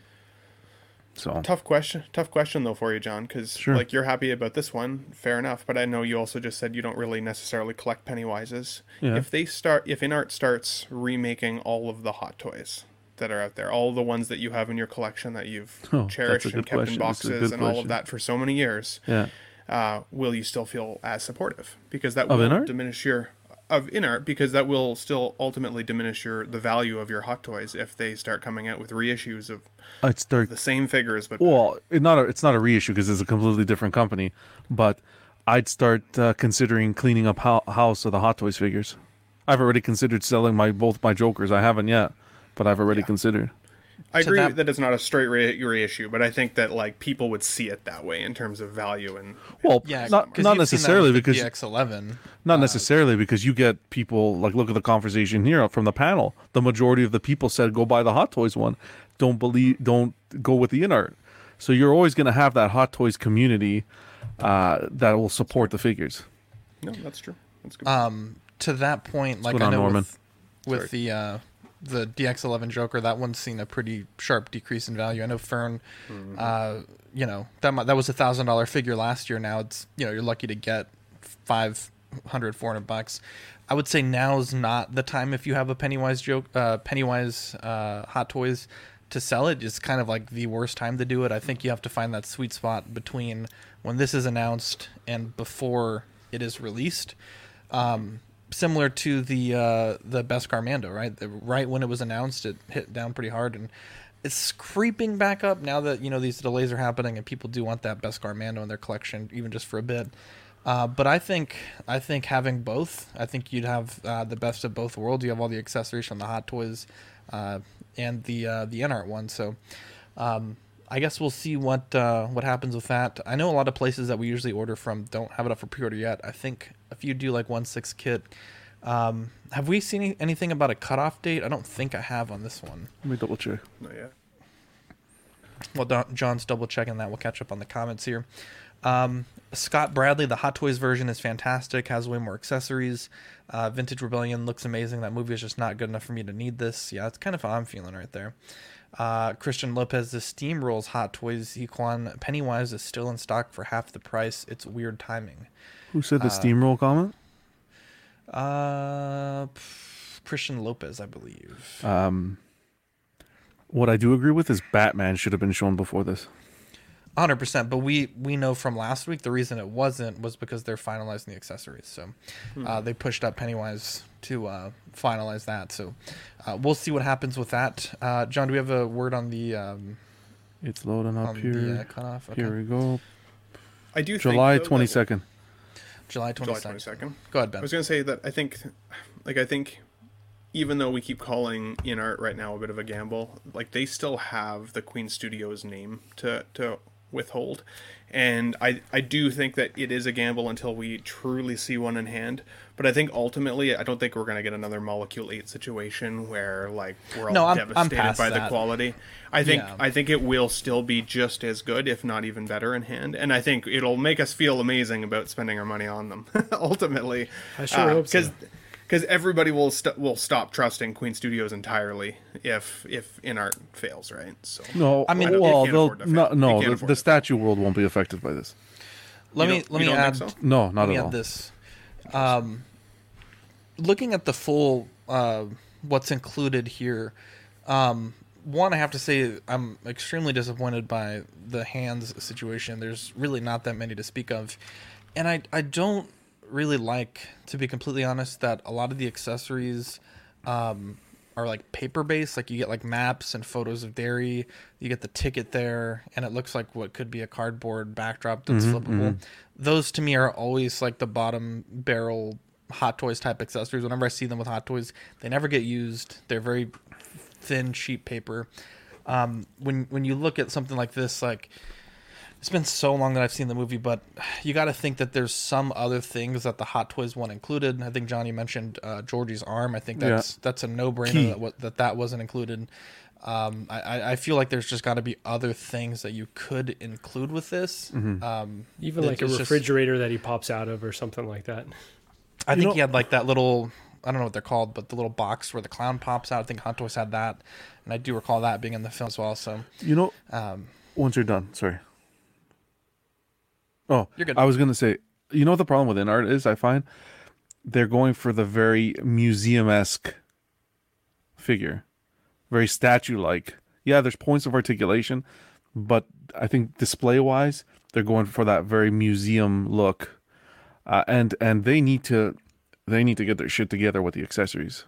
So
Tough question. Tough question though for you, John, because
Sure.
like you're happy about this one, fair enough. But I know you also just said you don't really necessarily collect Pennywises.
Yeah.
If they start, if InArt starts remaking all of the hot toys that are out there, all the ones that you have in your collection that you've
Oh,
cherished and kept
question.
in boxes and all of that for so many years,
yeah,
uh, will you still feel as supportive? Because that
Of
will
InArt?
diminish your of InArt because that will still ultimately diminish your the value of your hot toys if they start coming out with reissues of
I'd start
the same figures but
Well, it not a, it's not a reissue because it's a completely different company, but I'd start uh, considering cleaning up ho- house of the Hot Toys figures. I've already considered selling my both my Jokers. I haven't yet, but I've already considered.
I agree
that-
that, it's not a straight re- reissue, but I think that like people would see it that way in terms of value and
Well,
Yeah,
not
'cause
not
you've seen that
necessarily
with the
because
DX11.
not necessarily because you get people like look at the conversation here from the panel. The majority of the people said go buy the Hot Toys one. Don't believe don't go with the InArt. So you're always going to have that Hot Toys community uh, that will support the figures.
no, that's true. That's good.
Um, to that point, like
going
I
on,
know
Norman?
with, with the uh, the DX11 Joker, that one's seen a pretty sharp decrease in value. I know Fern, uh, you know that that was a thousand dollar figure last year. Now it's you know you're lucky to get 500, 400 bucks. I would say now is not the time if you have a Pennywise joke, uh, Pennywise uh, Hot Toys to sell it. It's kind of like the worst time to do it. I think you have to find that sweet spot between when this is announced and before it is released. Um, similar to the uh, the Beskar Mando, right? The, right when it was announced, it hit down pretty hard, and it's creeping back up now that you know these delays are happening, and people do want that Beskar Mando in their collection, even just for a bit. Uh, but I think I think having both, I think you'd have uh, the best of both worlds. You have all the accessories from the Hot Toys uh, and the uh, the InArt one. So um, I guess we'll see what uh, what happens with that. I know a lot of places that we usually order from don't have it up for pre-order yet. I think if you do like one six kit, um, have we seen any- anything about a cutoff date? I don't think I have on this one.
Let me double check.
Not yet.
Well, Don- John's double checking that. We'll catch up on the comments here. Um, Scott Bradley, the Hot Toys version is fantastic. Has way more accessories. Uh, Vintage Rebellion looks amazing. That movie is just not good enough for me to need this. Yeah, that's kind of how I'm feeling right there. Uh, Christian Lopez, the Steam Rolls Hot Toys Equan Pennywise is still in stock for half the price. It's weird timing.
Who said the
Uh,
steamroll comment?
Uh, Christian Lopez, I believe.
Um, what I do agree with is Batman should have been shown before this.
Hundred percent. But we we know from last week the reason it wasn't was because they're finalizing the accessories. So uh, they pushed up Pennywise to uh, finalize that. So uh, we'll see what happens with that. Uh, John, do we have a word on the um,
It's loading up here.
the uh, cutoff? Okay.
Here we go.
I do
July
think, though,
twenty
that-
second.
July twenty
July
second.
22nd.
Go ahead, Ben.
I was going to say that I think, like, I think even though we keep calling InArt right now a bit of a gamble, like, they still have the Queen Studios name to, to withhold. And I, I do think that it is a gamble until we truly see one in hand. But I think ultimately, I don't think we're going to get another Molecule 8 situation where, like, we're all
No, I'm- I'm
devastated
past
by the quality. I think
Yeah.
I think it will still be just as good, if not even better in hand. And I think it'll make us feel amazing about spending our money on them. ultimately,
I sure uh, hope so.
Because everybody will st- will stop trusting Queen Studios entirely if if InArt fails, right? So
No,
I mean,
They
well, they'll,
afford to fail.
no, no, the, the statue world won't be affected by this.
let
You
me let me add
think so?
No, not
let
at
add
all.
this. Um, looking at the full uh, what's included here, um, one I have to say I'm extremely disappointed by the hands situation. There's really not that many to speak of, and I I don't really like to be completely honest that a lot of the accessories. Um, are like paper based like you get like maps and photos of Derry. You get the ticket there and it looks like what could be a cardboard backdrop that's flippable. those to me are always like the bottom barrel hot toys type accessories. Whenever i see them with hot toys they never get used. They're very thin cheap paper. Um, when when you look at something like this like it's been so long that I've seen the movie, but you got to think that there's some other things that the Hot Toys one included. I think Johnny mentioned uh, Georgie's arm. I think that's that's a no brainer that, that that wasn't included. Um, I- I, I feel like there's just got to be other things that you could include with this.
Mm-hmm.
Um,
Even like a
is just-
refrigerator that he pops out of or something like that.
I
You
think
know-
he had like that little. I don't know what they're called, but the little box where the clown pops out. I think Hot Toys had that, and I do recall that being in the film as well. So
You know,
um,
once you're done, sorry. Oh,
You're good.
I was gonna say, you know what the problem with InArt is? I find they're going for the very museum esque figure, very statue like. Yeah, there's points of articulation, but I think display wise, they're going for that very museum look, uh, and and they need to they need to get their shit together with the accessories.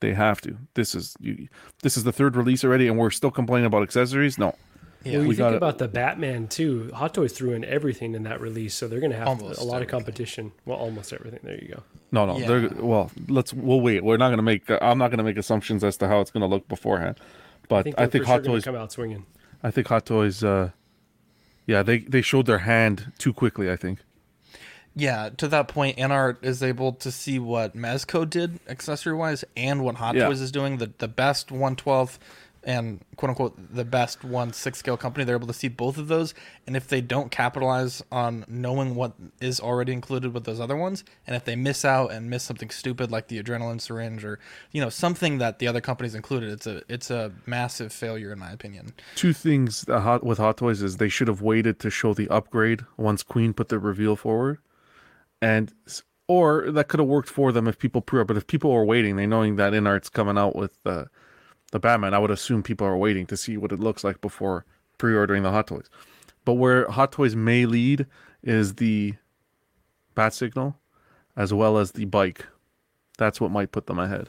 They have to. This is you, this is the third release already, and we're still complaining about accessories. No,
well, you
we
think
gotta-
about the Batman too. Hot Toys threw in everything in that release, so they're going to have
Almost
a lot of competition. Well, almost everything. There you go.
No, no.
Yeah.
They're well. Let's. We'll wait. We're not going to make. Uh, I'm not going to make assumptions as to how it's going to look beforehand. But
I think,
I think, Hot
sure gonna
Toys.
come out swinging.
I think Hot Toys. Uh, yeah, they they showed their hand too quickly. I think.
Yeah, to that point, InArt is able to see what Mezco did accessory wise and what Hot
Yeah.
Toys is doing. The the best 112th and quote unquote the best one six scale company. They're able to see both of those. And if they don't capitalize on knowing what is already included with those other ones, and if they miss out and miss something stupid like the adrenaline syringe or you know something that the other companies included, it's a it's a massive failure in my opinion.
Two things hot with Hot Toys is they should have waited to show the upgrade once Queen put the reveal forward, and or that could have worked for them if people pre. But if people were waiting, they knowing that InArt's coming out with the the Batman, I would assume people are waiting to see what it looks like before pre-ordering the Hot Toys. But where Hot Toys may lead is the bat signal, as well as the bike. That's what might put them ahead.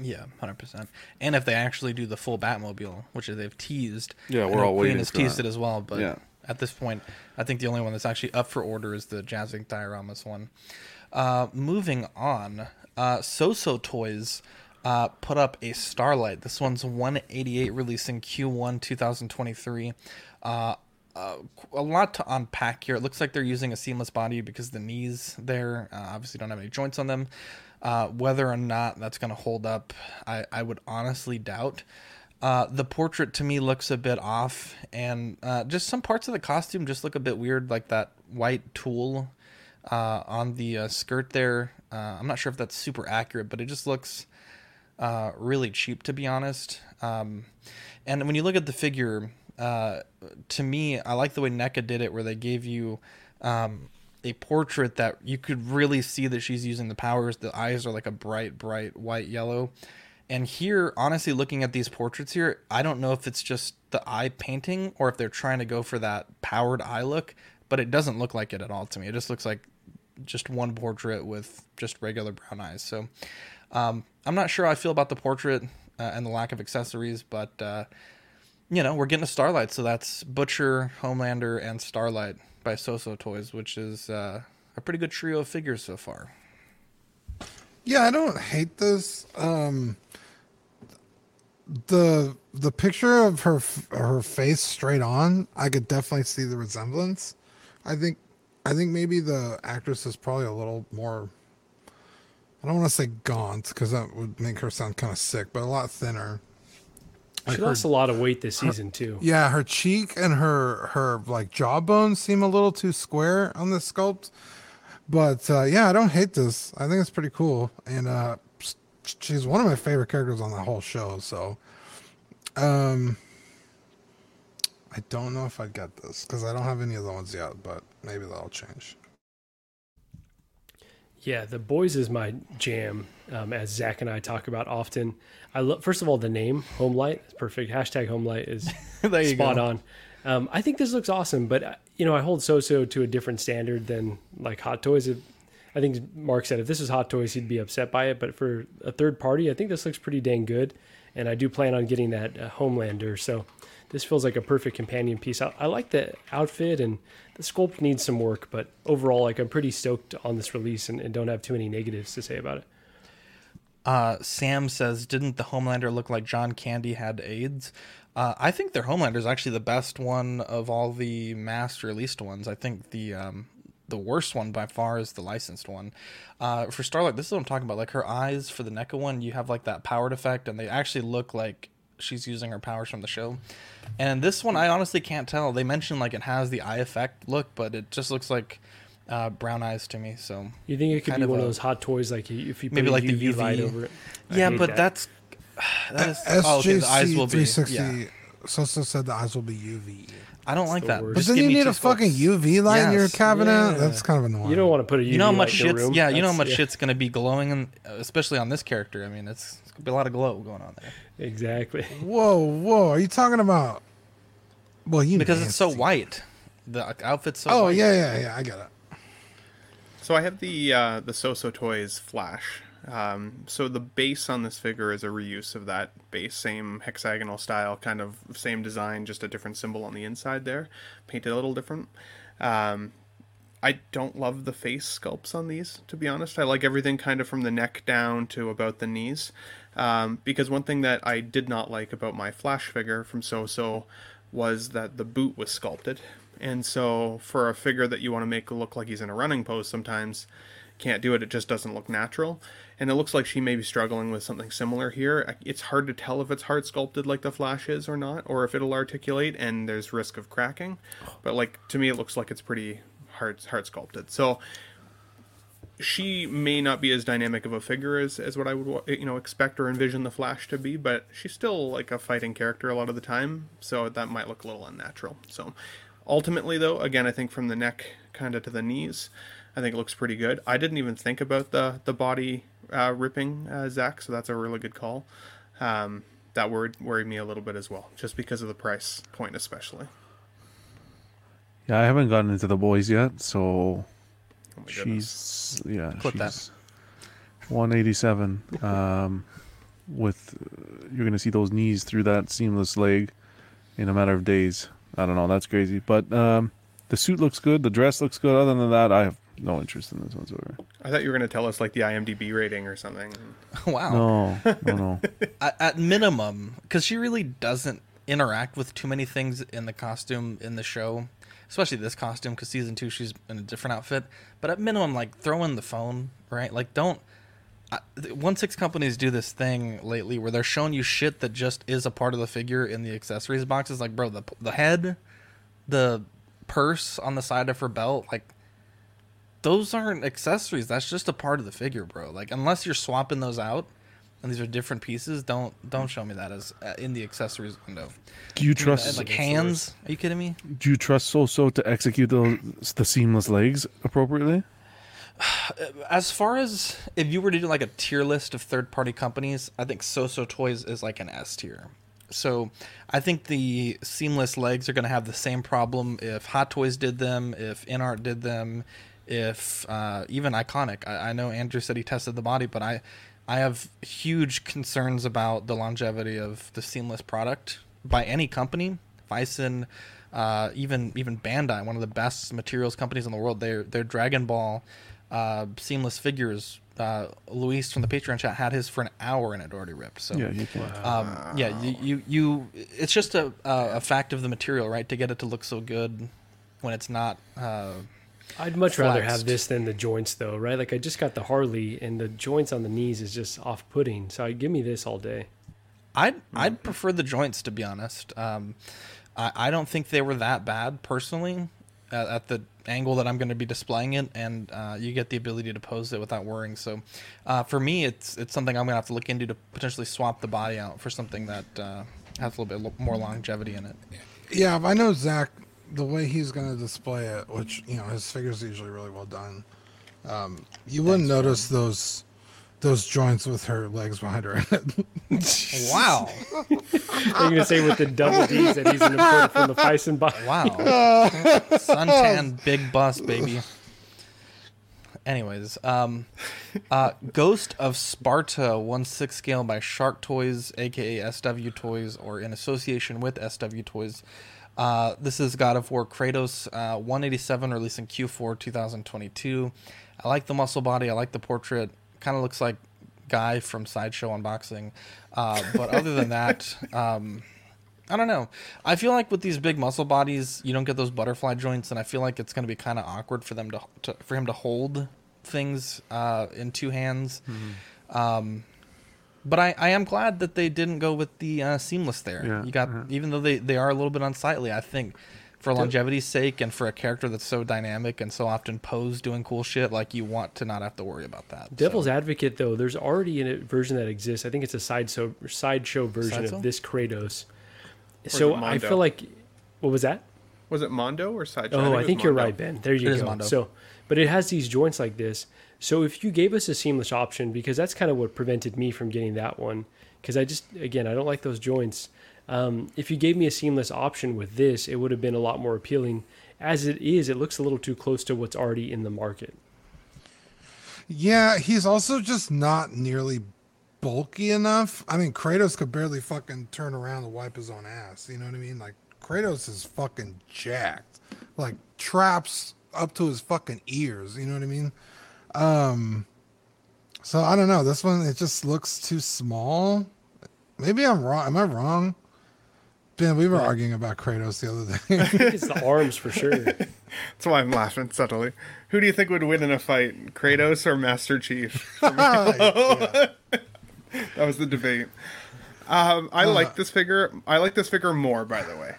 Yeah, hundred percent. And if they actually do the full Batmobile, which they've teased,
Yeah, we're all
Queen
waiting
has
for
teased
that.
it as well. But
Yeah.
at this point, I think the only one that's actually up for order is the Jazzing Dioramas one. Uh, moving on, uh, Soso Toys uh, put up a Starlight. This one's 188, releasing Q1 2023. Uh, uh, a lot to unpack here. It looks like they're using a seamless body because the knees there uh, obviously don't have any joints on them. Uh, whether or not that's going to hold up, I, I would honestly doubt. Uh, the portrait to me looks a bit off, and uh, just some parts of the costume just look a bit weird, like that white tulle uh, on the uh, skirt there. I'm not sure if that's super accurate, but it just looks uh, really cheap, to be honest. Um, and when you look at the figure, uh, to me, I like the way NECA did it, where they gave you um, a portrait that you could really see that she's using the powers. The eyes are like a bright, bright white yellow. And here, honestly, looking at these portraits here, I don't know if it's just the eye painting or if they're trying to go for that powered eye look, but it doesn't look like it at all to me. It just looks like just one portrait with just regular brown eyes. So um, I'm not sure how I feel about the portrait uh, and the lack of accessories, but uh, you know, we're getting a Starlight, so that's Butcher, Homelander, and Starlight by Soso Toys, which is uh, a pretty good trio of figures so far.
Yeah, I don't hate this. Um, the the picture of her her face straight on, I could definitely see the resemblance. I think I think maybe the actress is probably a little more. I don't want to say gaunt because that would make her sound kind of sick, but a lot thinner.
She lost
her-
a lot of weight this season too.
Yeah, her cheek and her her like jawbone seem a little too square on this sculpt. But uh, yeah, I don't hate this. I think it's pretty cool, and uh, she's one of my favorite characters on the whole show. So, um, I don't know if I'd get this because I don't have any of the ones yet, but maybe that'll change.
Yeah, the boys is my jam, um, as Zach and I talk about often. I love first of all the name Homelight is perfect. Hashtag Homelight is spot
go.
on. Um, I think this looks awesome, but uh, you know I hold Soso to a different standard than like Hot Toys. If, I think Mark said if this was Hot Toys, he'd be upset by it. But for a third party, I think this looks pretty dang good, and I do plan on getting that uh, Homelander. So this feels like a perfect companion piece. I, I like the outfit and the sculpt needs some work, but overall, like I'm pretty stoked on this release and, and don't have too many negatives to say about it.
Uh, Sam says, "Didn't the Homelander look like John Candy had AIDS?" Uh, I think their Homelander is actually the best one of all the mass released ones. I think the um, the worst one by far is the licensed one. Uh, for Starlight, this is what I'm talking about. Like her eyes for the NECA one, you have like that powered effect, and they actually look like she's using her powers from the show. And this one, I honestly can't tell. They mentioned like it has the eye effect look, but it just looks like uh, brown eyes to me. So
You think it could
kind
be one
a-
of those hot toys, like if you put
maybe
a
like
UV,
the UV
light over it? I
Yeah, but
that.
that's that is oh, okay, the eyes
SJC
will be
360
yeah.
Soso said the eyes will be UV.
I don't like that.
But
Just
then
give
you
me
need
two
a fucking
scopes.
UV light in your
Yes.
cabinet.
Yeah.
That's kind of annoying.
You don't want to put a UV
You know how much
light in your
shit's
room.
yeah. You know how
That's-
much
yeah.
shit's gonna be glowing, and especially on this character. I mean, it's, it's gonna be a lot of glow going on there
Exactly.
Whoa, whoa! Are you talking about? Well, you
because it's so
nasty.
white. The outfit's so.
Oh
white.
yeah, yeah, yeah. I get it.
So I have the uh, the Soso Toys Flash. Um, so the base on this figure is a reuse of that base, same hexagonal style, kind of same design, just a different symbol on the inside there, painted a little different. Um, I don't love the face sculpts on these, to be honest. I like everything kind of from the neck down to about the knees. Um, because one thing that I did not like about my Flash figure from Soso was that the boot was sculpted. And so for a figure that you want to make look like he's in a running pose sometimes, can't do it. It just doesn't look natural. And it looks like she may be struggling with something similar here. It's hard to tell if it's hard sculpted like the Flash is or not, or if it'll articulate and there's risk of cracking. But like to me, it looks like it's pretty hard hard sculpted. So she may not be as dynamic of a figure as, as what I would you know expect or envision the Flash to be, but she's still like a fighting character a lot of the time, so that might look a little unnatural. So ultimately, though, again, I think from the neck kind of to the knees, I think it looks pretty good. I didn't even think about the the body uh, ripping uh, Zach, so that's a really good call. Um, that word worried me a little bit as well, just because of the price point, especially.
Yeah, I haven't gotten into the boys yet, so
Oh my
she's yeah,
Clip that.
187. Um, with uh, you're gonna see those knees through that seamless leg in a matter of days. I don't know, that's crazy. But um, the suit looks good, the dress looks good. Other than that, I have no interest in this whatsoever.
I thought you were going to tell us like the IMDb rating or something.
wow.
No, no, no.
at, at minimum, because she really doesn't interact with too many things in the costume in the show, especially this costume. Because season two, she's in a different outfit. But at minimum, like throw in the phone, right? Like don't. I, one six companies do this thing lately where they're showing you shit that just is a part of the figure in the accessories boxes. Like, bro, the the head, the purse on the side of her belt, like those aren't accessories. That's just a part of the figure, bro. Like unless you're swapping those out, and these are different pieces, don't don't show me that as uh, in the accessories window.
Do you
Give me
trust
like hands? Are you kidding me?
Do you trust Soso to execute the the seamless legs appropriately?
As far as if you were to do like a tier list of third party companies, I think Soso Toys is like an S tier. So I think the seamless legs are going to have the same problem if Hot Toys did them, if InArt did them, if uh, even Iconic. I, I know Andrew said he tested the body, but I I have huge concerns about the longevity of the seamless product by any company. Phicen, uh, even even Bandai, one of the best materials companies in the world. Their their Dragon Ball uh, seamless figures. Uh, Luis from the Patreon chat had his for an hour and it already ripped. So
Yeah, you can.
um, yeah, you, you you it's just a a a fact of the material, right? To get it to look so good when it's not.
I'd much rather have this than the joints, though, right? Like I just got the Harley, and the joints on the knees is just off-putting. So I'd give me this all day.
I'd
Mm-hmm.
I'd prefer the joints to be honest. Um, I, I don't think they were that bad personally at, at the angle that I'm going to be displaying it, and uh, you get the ability to pose it without worrying. So uh, for me, it's it's something I'm going to have to look into to potentially swap the body out for something that uh, has a little bit more longevity in it.
Yeah, I know Zach, the way he's going to display it, which you know his figures usually really well done. Um, you wouldn't notice those those joints with her legs behind her.
Wow!
I'm gonna say with the double D's that he's imported from the Phicen box.
Wow. Suntan big bust, baby. Anyways, um, uh, Ghost of Sparta, one six scale by Shark Toys, aka SW Toys, or in association with SW Toys. Uh, this is God of War Kratos, uh, 187, released in Q4 2022. I like the muscle body. I like the portrait. Kind of looks like guy from Sideshow Unboxing. Uh, but other than that, um, I don't know. I feel like with these big muscle bodies, you don't get those butterfly joints, and I feel like it's going to be kind of awkward for them to, to for him to hold things uh, in two hands. Um, but I, I am glad that they didn't go with the uh, seamless there.
Yeah,
You got
uh-huh.
even though they, they are a little bit unsightly. I think for longevity's sake and for a character that's so dynamic and so often posed doing cool shit, like you want to not have to worry about that.
Devil's Advocate, though, there's already a version that exists. I think it's a sideshow sideshow version
Sideshow?
of this Kratos,
is
So I feel like, what was that?
Was it Mondo or Sideshow?
Oh, I
it
think you're
Mondo.
right, Ben. There you
It is
go.
Mondo.
So, but it has these joints like this. So if you gave us a seamless option, because that's kind of what prevented me from getting that one, because I just again I don't like those joints. Um, if you gave me a seamless option with this, it would have been a lot more appealing. As it is, it looks a little too close to what's already in the market.
Yeah, he's also just not nearly bulky enough. I mean, Kratos could barely fucking turn around and wipe his own ass. You know what I mean? Like Kratos is fucking jacked. Like traps up to his fucking ears. You know what I mean? Um so I don't know. This one it just looks too small. Maybe I'm wrong. Am I wrong? Ben, we were arguing about Kratos the other day.
I think it's the arms for sure.
That's why I'm laughing subtly. Who do you think would win in a fight, Kratos or Master Chief? That was the debate. Um, I like this figure. I like this figure more, by the way.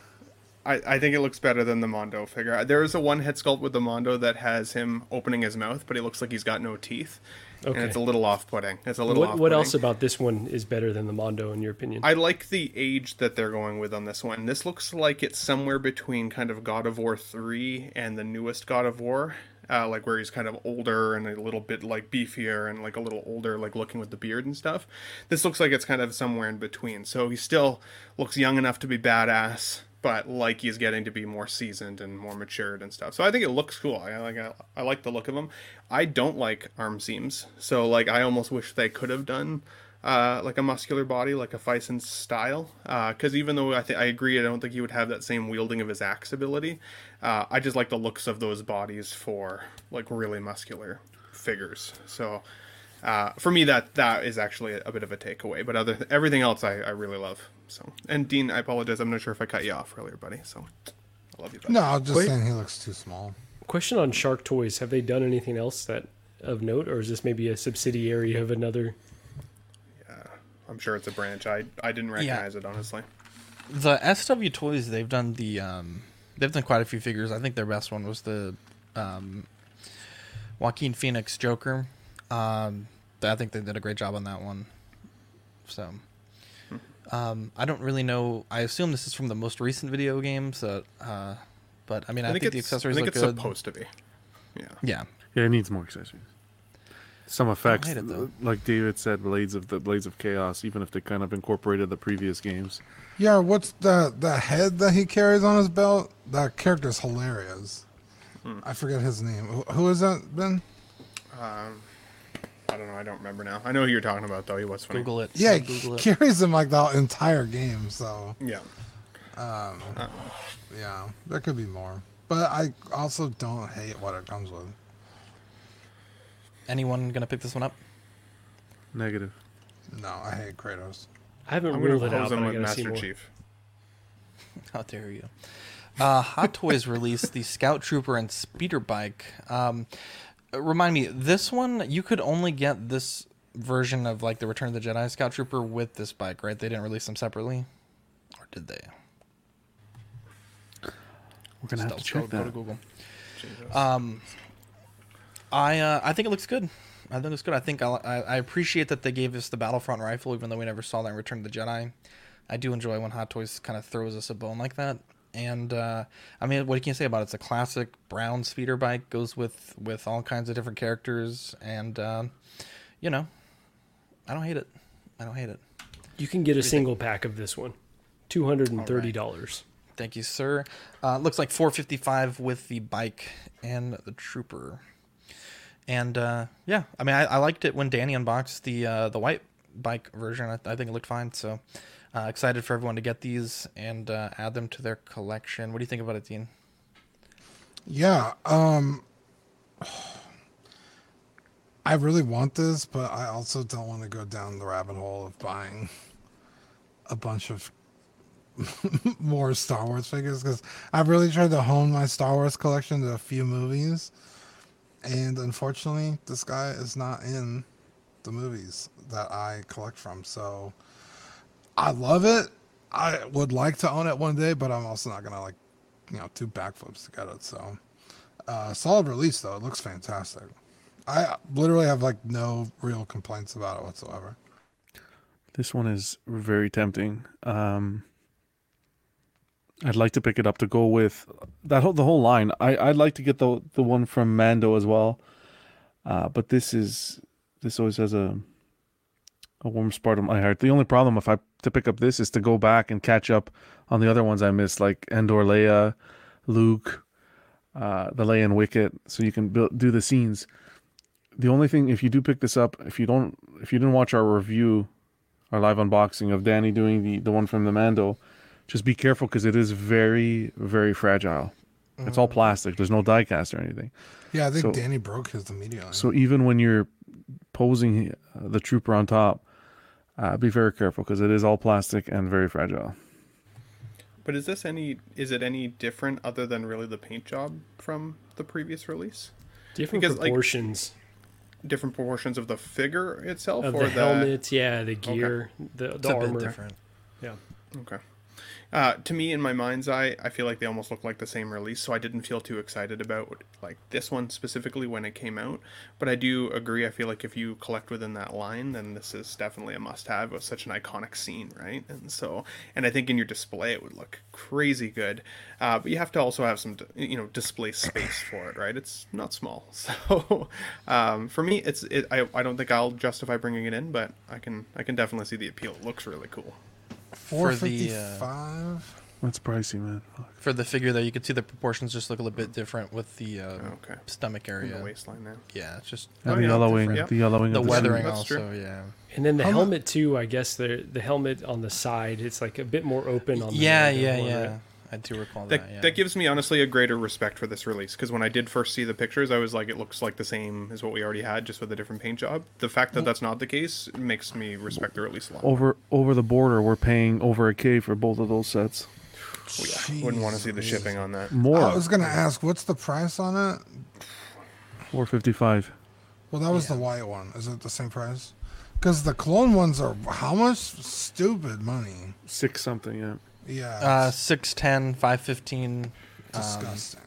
I, I think it looks better than the Mondo figure. There is a one head sculpt with the Mondo that has him opening his mouth, but he looks like he's got no teeth,
Okay.
and it's a little off putting. It's a little.
What, what else about this one is better than the Mondo in your opinion?
I like the age that they're going with on this one. This looks like it's somewhere between kind of God of War 3 and the newest God of War. Uh, like where he's kind of older and a little bit like beefier and like a little older, like looking with the beard and stuff. This looks like it's kind of somewhere in between. So he still looks young enough to be badass, but like he's getting to be more seasoned and more matured and stuff. So I think it looks cool. I like I, like the look of him. I don't like arm seams. So like I almost wish they could have done uh, like a muscular body, like a Phicen style. Because even though I think I agree, I don't think he would have that same wielding of his axe ability. Uh, I just like the looks of those bodies for like really muscular figures. So uh, for me, that that is actually a bit of a takeaway. But other everything else, I, I really love. So and Dean, I apologize. I'm not sure if I cut you off earlier, buddy. So I love you. Buddy.
no, I'm just
Wait.
saying he looks too small.
Question on Shark Toys: Have they done anything else that of note, or is this maybe a subsidiary of another?
Yeah, I'm sure it's a branch. I I didn't recognize it honestly.
The SW Toys, they've done the um, they've done quite a few figures. I think their best one was the um, Joaquin Phoenix Joker. Um, I think they did a great job on that one. So, um, I don't really know. I assume this is from the most recent video games. Uh, uh, but I mean, I, think, the
it's-
accessories
I think
look
it's
good.
supposed to be. Yeah.
Yeah.
Yeah, it needs more accessories. Some effects,
it,
like David said, blades of the blades of chaos. Even if they kind of incorporated the previous games,
Yeah, what's the the head that he carries on his belt? That character's hilarious. I forget his name. Who, who is that, Ben?
Um, I don't know. I don't remember now. I know who you're talking about though. He was funny.
Google it.
Yeah,
Google it.
carries him like the entire game. So
Yeah.
um,
Uh.
yeah, there could be more. But I also don't hate what it comes with.
Anyone gonna pick this one up?
negative.
No, I hate Kratos.
I haven't
I'm gonna
ruled it out,
hose
but
him
I
with
gotta see
Master
more.
Chief.
How dare you? Uh, Hot Toys released the Scout Trooper and Speeder Bike. Um, remind me, this one you could only get this version of like the Return of the Jedi Scout Trooper with this bike, right? They didn't release them separately, or did they?
We're gonna have to check
go, go
that.
to Google. Um, I uh, I think it looks good. I think it's good. I think I, I I appreciate that they gave us the Battlefront rifle, even though we never saw that in Return of the Jedi. I do enjoy when Hot Toys kind of throws us a bone like that. And uh, I mean, what can you say about it? It's a classic brown speeder bike, goes with with all kinds of different characters, and uh, you know, I don't hate it. I don't hate it.
You can get a single pack of this one, two hundred and thirty dollars.
Thank you, sir. Uh, looks like 455 with the bike and the trooper. And uh, yeah, I mean, I, I liked it when Danny unboxed the uh, the white bike version. I, I think it looked fine. So uh, excited for everyone to get these and uh, add them to their collection. What do you think about it, Dean?
Yeah, um I really want this, but I also don't want to go down the rabbit hole of buying a bunch of more Star Wars figures because I've really tried to hone my Star Wars collection to a few movies, and unfortunately, this guy is not in the movies that I collect from. So I love it. I would like to own it one day, but I'm also not gonna like, you know, do backflips to get it. So uh, solid release though. It looks fantastic. I literally have like no real complaints about it whatsoever.
This one is very tempting. Um, I'd like to pick it up to go with that whole the whole line. I I'd like to get the the one from Mando as well, uh, but this is this always has a a warm spot in my heart. The only problem if I to pick up this is to go back and catch up on the other ones I missed, like Endor, Leia, Luke, uh, the Leia and Wicket, so you can build, do the scenes. The only thing, if you do pick this up, if you don't, if you didn't watch our review, our live unboxing of Danny doing the the one from the Mando, just be careful because it is very very fragile. It's all plastic. There's no die cast or anything.
Yeah, I think
So-
Danny broke his immediately.
So even when you're posing uh, the trooper on top, uh, be very careful because it is all plastic and very fragile.
But is this any? Is it any different other than really the paint job from the previous release?
Different
Because, like,
proportions
different proportions of the figure itself,
of
or
the helmet, yeah, the gear, the,
It's
the
a bit
armor.
different.
Yeah.
Okay. Uh, to me, in my mind's eye, I feel like they almost look like the same release, so I didn't feel too excited about like this one specifically when it came out. But I do agree. I feel like if you collect within that line, then this is definitely a must-have. It was such an iconic scene, right? And so, and I think in your display it would look crazy good. Uh, but you have to also have some, you know, display space for it, right? It's not small, so um, for me, it's it. I, I don't think I'll justify bringing it in, but I can I can definitely see the appeal. It looks really cool.
Four
for the,
fifty
uh,
five.
That's pricey, man.
For the figure there, you can see the proportions just look a little bit different with the uh,
Okay.
stomach area.
the waistline now.
Yeah, it's just
Oh,
the
yeah,
yellowing,
different.
the yellowing,
the
of the
weathering
That's
also. Yeah.
And then the
How mu-
helmet too. I guess the the helmet on the side, it's like a bit more open on. the
Yeah, yeah, yeah.
right?
I do recall
That,
that. yeah.
that gives me honestly a greater respect for this release because when I did first see the pictures, I was like, it looks like the same as what we already had, just with a different paint job. The fact that that's not the case makes me respect the release a lot.
Over over the border, we're paying over a k for both of those sets.
Oh, yeah. Wouldn't want to see the shipping on that.
More,
I was gonna ask, what's the price on it?
four fifty five.
Well, that was the white one. Is it the same price? Because the clone ones are how much? Stupid money.
Six something, yeah.
Yeah,
Uh, 610, 515.
disgusting.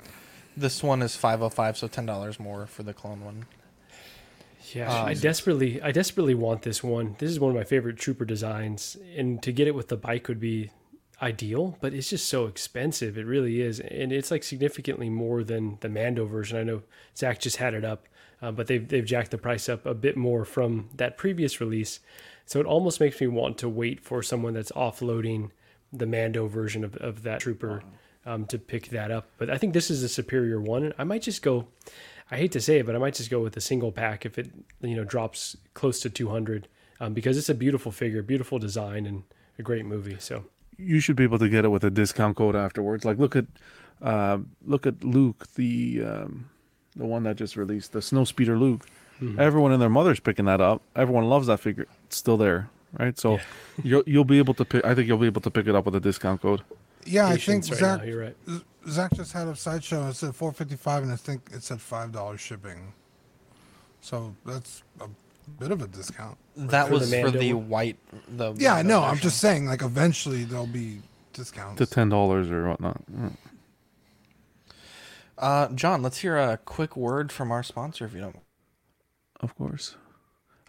This one is 505, so $10 more for the clone one.
Yeah,
Um,
I desperately, I desperately want this one. This is one of my favorite trooper designs, and to get it with the bike would be ideal. But it's just so expensive. It really is, and it's like significantly more than the Mando version. I know Zach just had it up, uh, but they've they've jacked the price up a bit more from that previous release. So it almost makes me want to wait for someone that's offloading the Mando version of, of that trooper um, to pick that up. But I think this is a superior one. I might just go. I hate to say it, but I might just go with a single pack if it you know drops close to 200 um, because it's a beautiful figure, beautiful design, and a great movie. So
You should be able to get it with a discount code afterwards. Like look at uh, look at Luke, the um, the one that just released, the Snow Speeder Luke. Everyone and their mother's picking that up. Everyone loves that figure. It's still there, right? So you'll you'll be able to pick. I think you'll be able to pick it up with a discount code.
Yeah, I think
Patience right
Zach
now, you're right.
Z- Zach just had a sideshow. It said four fifty five, and I think it said five dollars shipping. So that's a bit of a discount.
That
For the
was for the white. The
Yeah, I
Mando
know. I'm just saying, like eventually there'll be discounts.
to ten dollars or whatnot. Mm.
Uh, John, let's hear a quick word from our sponsor, if you don't.
Of course.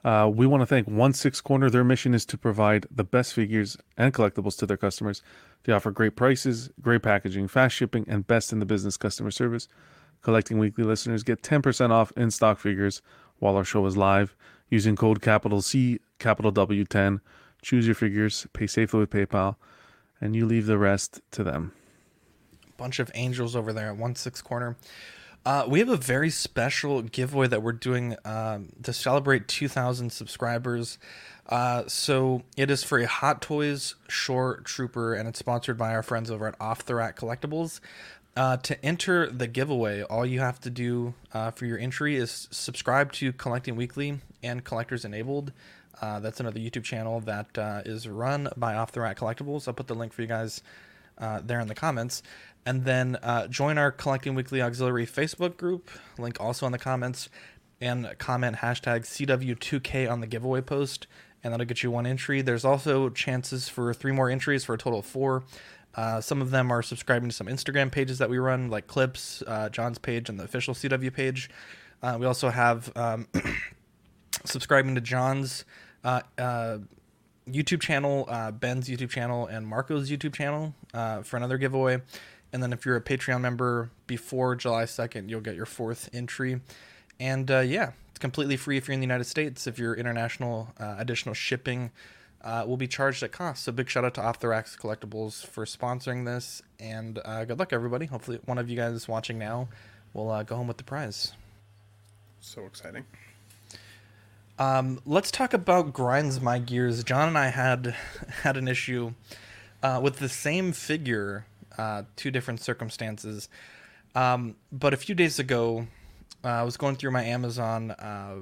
Uh, we want to thank One Six Corner. Their mission is to provide the best figures and collectibles to their customers. They offer great prices, great packaging, fast shipping, and best in the business customer service. Collecting Weekly listeners get 10% off in stock figures while our show is live using code capital C, capital W10. Choose your figures, pay safely with PayPal, and you leave the rest to them.
bunch of angels over there at one six corner. Uh, we have a very special giveaway that we're doing um, to celebrate 2,000 subscribers. Uh, so it is for a Hot Toys Shore Trooper, and it's sponsored by our friends over at Off the Rack Collectibles. Uh, to enter the giveaway, all you have to do uh, for your entry is subscribe to Collecting Weekly and Collectors Enabled. Uh, that's another YouTube channel that uh, is run by Off the Rack Collectibles. I'll put the link for you guys there in the comments. And then uh, join our Collecting Weekly Auxiliary Facebook group, link also in the comments, and comment hashtag CW2K on the giveaway post, and that'll get you one entry. There's also chances for three more entries for a total of four. Uh, some of them are subscribing to some Instagram pages that we run, like Clips, uh, John's page, and the official CW page. Uh, we also have um, subscribing to John's uh, uh, YouTube channel, uh, Ben's YouTube channel, and Marco's YouTube channel uh, for another giveaway. And then if you're a Patreon member before July 2nd, you'll get your fourth entry. And uh, yeah, it's completely free if you're in the United States. If you're international, uh, additional shipping uh, will be charged at cost. So big shout out to Off the Racks Collectibles for sponsoring this. And uh, good luck, everybody. Hopefully, one of you guys watching now will uh, go home with the prize.
So exciting.
Um, let's talk about grinds my gears. John and I had had an issue uh, with the same figure, uh, two different circumstances. Um, but a few days ago, uh, I was going through my Amazon uh,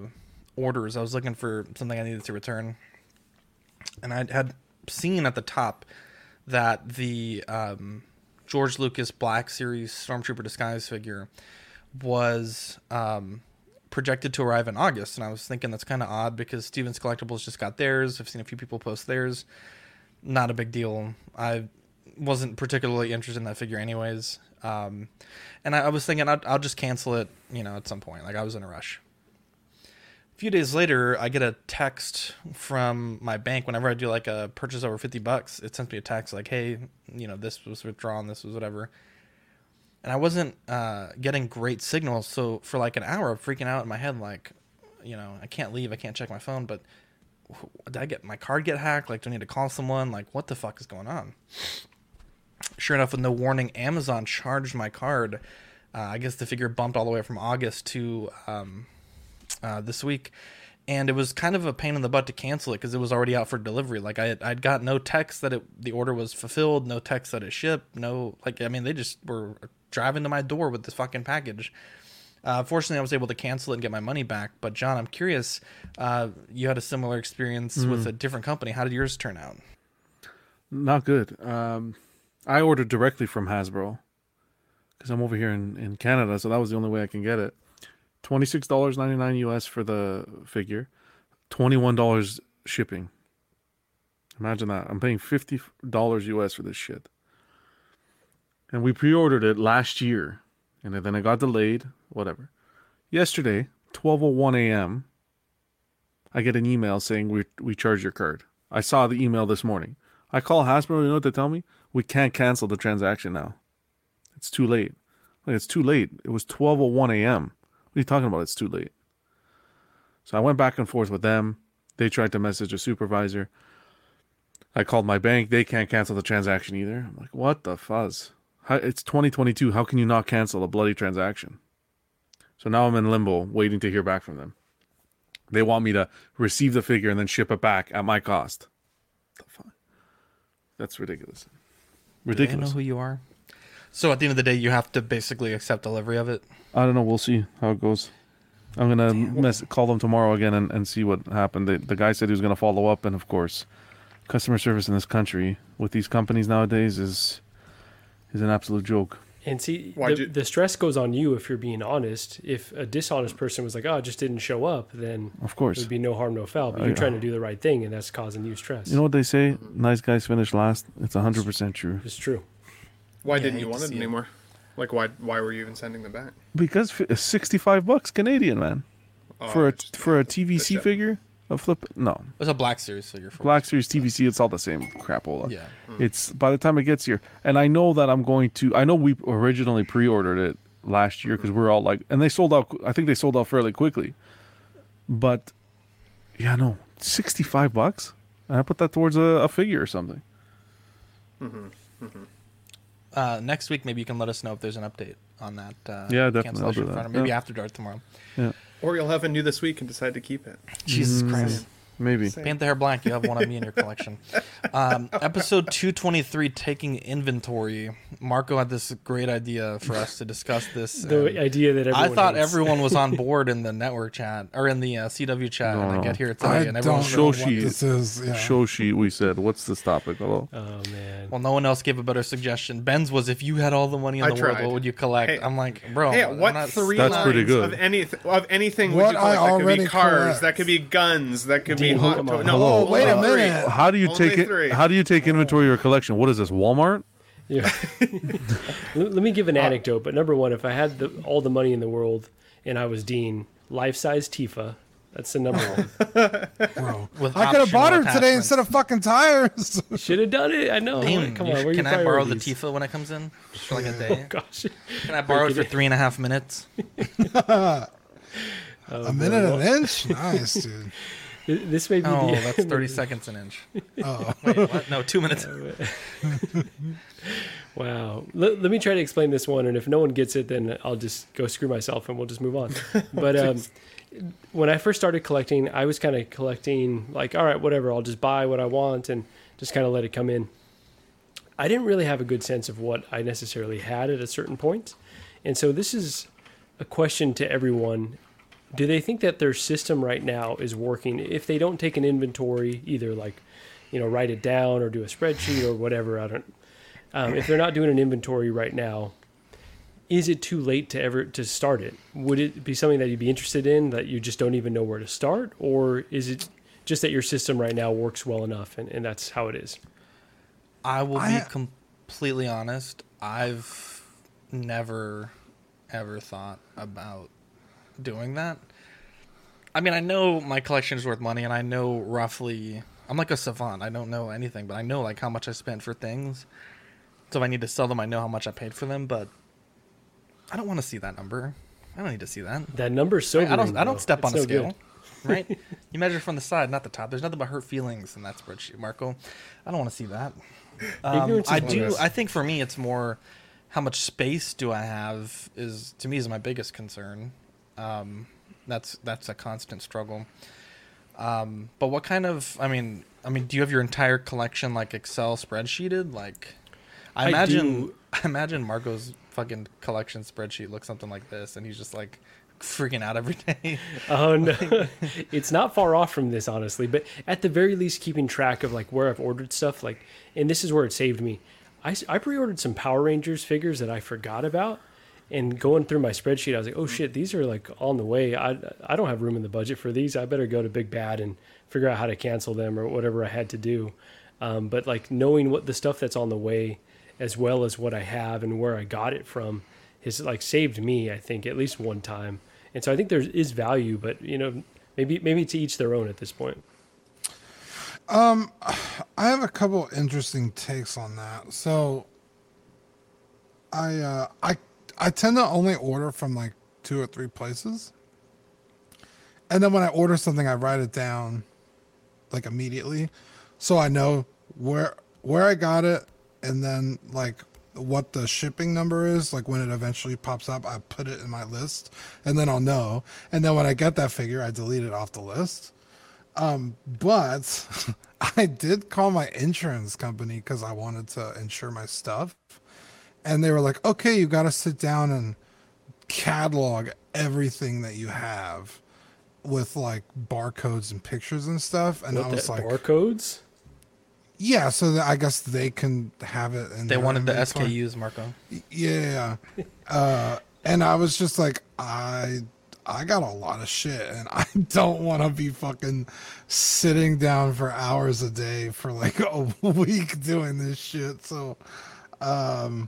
orders. I was looking for something I needed to return, and I had seen at the top that the um, George Lucas Black Series Stormtrooper disguise figure was um, projected to arrive in August, and I was thinking that's kind of odd because Stevens Collectibles just got theirs. I've seen a few people post theirs. Not a big deal. I wasn't particularly interested in that figure, anyways. Um, and I, I was thinking I'll, I'll just cancel it, you know, at some point. Like I was in a rush. A few days later, I get a text from my bank. Whenever I do like a purchase over fifty bucks, it sends me a text like, "Hey, you know, this was withdrawn. This was whatever." and I wasn't uh, getting great signals. So for like an hour, I'm freaking out in my head, like, you know, I can't leave, I can't check my phone. But did I get my card get hacked? Like, do I need to call someone? Like, what the fuck is going on? Sure enough, with no warning, Amazon charged my card. Uh, I guess the figure bumped all the way from August to um, uh, this week. And it was kind of a pain in the butt to cancel it because it was already out for delivery. Like I, had, I'd got no text that it, the order was fulfilled, no text that it shipped, no like I mean they just were driving to my door with this fucking package. Uh, fortunately, I was able to cancel it and get my money back. But John, I'm curious. Uh, you had a similar experience
Mm.
with a different company. How did yours turn out?
Not good. Um, I ordered directly from Hasbro because I'm over here in, in Canada, so that was the only way I can get it. Twenty six dollars ninety nine US for the figure, twenty one dollars shipping. Imagine that. I'm paying fifty dollars US for this shit. And we pre ordered it last year, and then it got delayed. Whatever. Yesterday, twelve oh one a.m. I get an email saying we we charge your card. I saw the email this morning. I call Hasbro. You know what they tell me? We can't cancel the transaction now. It's too late. Like, it's too late. It was 12:01 a.m. What are you talking about? It's too late. So I went back and forth with them. They tried to message a supervisor. I called my bank. They can't cancel the transaction either. I'm like, what the fuzz? How, it's 2022. How can you not cancel a bloody transaction? So now I'm in limbo, waiting to hear back from them. They want me to receive the figure and then ship it back at my cost. That's ridiculous.
Do they know who you are? So at the end of the day, you have to basically accept delivery of it.
I don't know. We'll see how it goes. I'm gonna mess, call them tomorrow again and, and see what happened. The, the guy said he was gonna follow up, and of course, customer service in this country with these companies nowadays is is an absolute joke.
And see, the,
you-
the stress goes on you if you're being honest. If a dishonest person was like, "Oh, it just didn't show up," then
Of course.
it would be no harm, no foul. But
Oh,
you're trying to do the right thing, and that's causing you stress.
You know what they say? Nice guys finish last. It's hundred percent true.
it's true.
Why
Yeah,
didn't you want it
see it.
anymore? Like why why were you even sending them back?
Because fi- sixty five bucks Canadian man
Oh,
for a for a TVC
shit.
figure. A flip? No,
It's a Black Series figure. For
Black Series TVC. It's all the same crapola.
Yeah.
It's by the time it gets here, and I know that I'm going to. I know we originally pre-ordered it last year because we're all like, and they sold out. I think they sold out fairly quickly. But yeah, no, sixty-five bucks. And I put that towards a, a figure or something. Mm-hmm. Mm-hmm.
Uh, next week, maybe you can let us know if there's an update on that. Uh,
Yeah, definitely. I'll
cancellation
do that.
Maybe
Yeah.
after dark tomorrow.
Yeah,
Or you'll have a new this week and decide to keep it.
Jesus
Mm.
Christ.
Maybe.
Paint the hair black. You have one of me in your collection. Um, episode 223, Taking Inventory. Marco had this great idea for us to discuss this.
The idea that
I thought
hates.
everyone was on board in the network chat or in the uh, CW chat, and I get here today,
I
and everyone's
don't
Show sheet.
this is. Yeah.
Show sheet. We said, what's this topic? Hello.
Oh man.
Well, no one else gave a better suggestion. Ben's was if you had all the money in
I
the world, what would you collect?
Hey,
I'm like, bro.
Hey, what
not-
three
That's
lines
pretty good.
of anything of anything
What
would you collect?
I
that could
already
be cars,
collect.
that could be guns, that could be
Dean,
hot
come
to- No,
Hello.
only
Wait a
three.
minute.
How do you
Only
take it? How do you take inventory of your collection? What is this? Walmart?
Yeah. let, let me give an uh, anecdote. But number one, if I had the, all the money in the world and I was Dean, life size Tifa, That's the number one.
Bro,
With
I could have bought her today
attachments.
instead of fucking tires.
Should have done it. I know.
Damn,
Come on.
sh-
Where
can
your
I borrow the? Tifa when it comes in just for like a
Oh
day?
gosh.
Can I borrow it for three and a half minutes?
Oh,
a minute
boy.
an inch? Nice, dude.
Th- This may be
Oh,
the
that's thirty seconds an inch.
Oh.
Wait, what? No, two minutes.
Wow. Let, let me try to explain this one, and if no one gets it, then I'll just go screw myself and we'll just move on. But um, when I first started collecting, I was kind of collecting like, all right, whatever, I'll just buy what I want and just kind of let it come in. I didn't really have a good sense of what I necessarily had at a certain point. And so this is a question to everyone. Do they think that their system right now is working? If they don't take an inventory, either like, you know, write it down or do a spreadsheet or whatever, I don't um, if they're not doing an inventory right now, is it too late to ever to start it? Would it be something that you'd be interested in that you just don't even know where to start, or is it just that your system right now works well enough and, and that's how it is?
I will
I-
be completely honest. I've never ever thought about doing that. I mean, I know my collection is worth money, and I know roughly. I'm like a savant. I don't know anything, but I know like how much I spent for things. So if I need to sell them, I know how much I paid for them. But I don't want to see that number. I don't need to see that.
That number's so.
I don't. I don't step on a scale, right? You measure from the side, not the top. There's nothing but hurt feelings in that spreadsheet, Marco. I don't want to see that. Um, I do. I think for me, it's more how much space do I have is to me is my biggest concern. Um, that's that's a constant struggle. Um, but what kind of? I mean, I mean, do you have your entire collection like Excel spreadsheeted? Like, I
I
imagine.
do.
I imagine Marco's fucking collection spreadsheet looks something like this, and he's just like freaking out every day.
Oh no, it's not far off from this, honestly. But at the very least, keeping track of like where I've ordered stuff, like, and this is where it saved me. I, I pre-ordered some Power Rangers figures that I forgot about, and going through my spreadsheet, I was like, oh shit, these are like on the way. I I don't have room in the budget for these. I better go to Big Bad and figure out how to cancel them or whatever I had to do. Um, but like knowing what the stuff that's on the way, as well as what I have and where I got it from, has like saved me. I think at least one time. And so I think there is value, but you know, maybe maybe to each their own at this point.
Um, I have a couple interesting takes on that. So, I uh, I I tend to only order from like two or three places, and then when I order something, I write it down like immediately, so I know where where I got it, and then like what the shipping number is like when it eventually pops up i put it in my list and then i'll know. And then when i get that figure i delete it off the list. Um, but I did call my insurance company because I wanted to insure my stuff. And they were like, okay, you got to sit down and catalog everything that you have with like barcodes and pictures and stuff. And
What
I was like,
barcodes?
yeah, so I guess they can have it. In
They wanted the
inventory.
SKUs, Marco.
Yeah. Uh, and I was just like, I I got a lot of shit and I don't want to be fucking sitting down for hours a day for like a week doing this shit. So um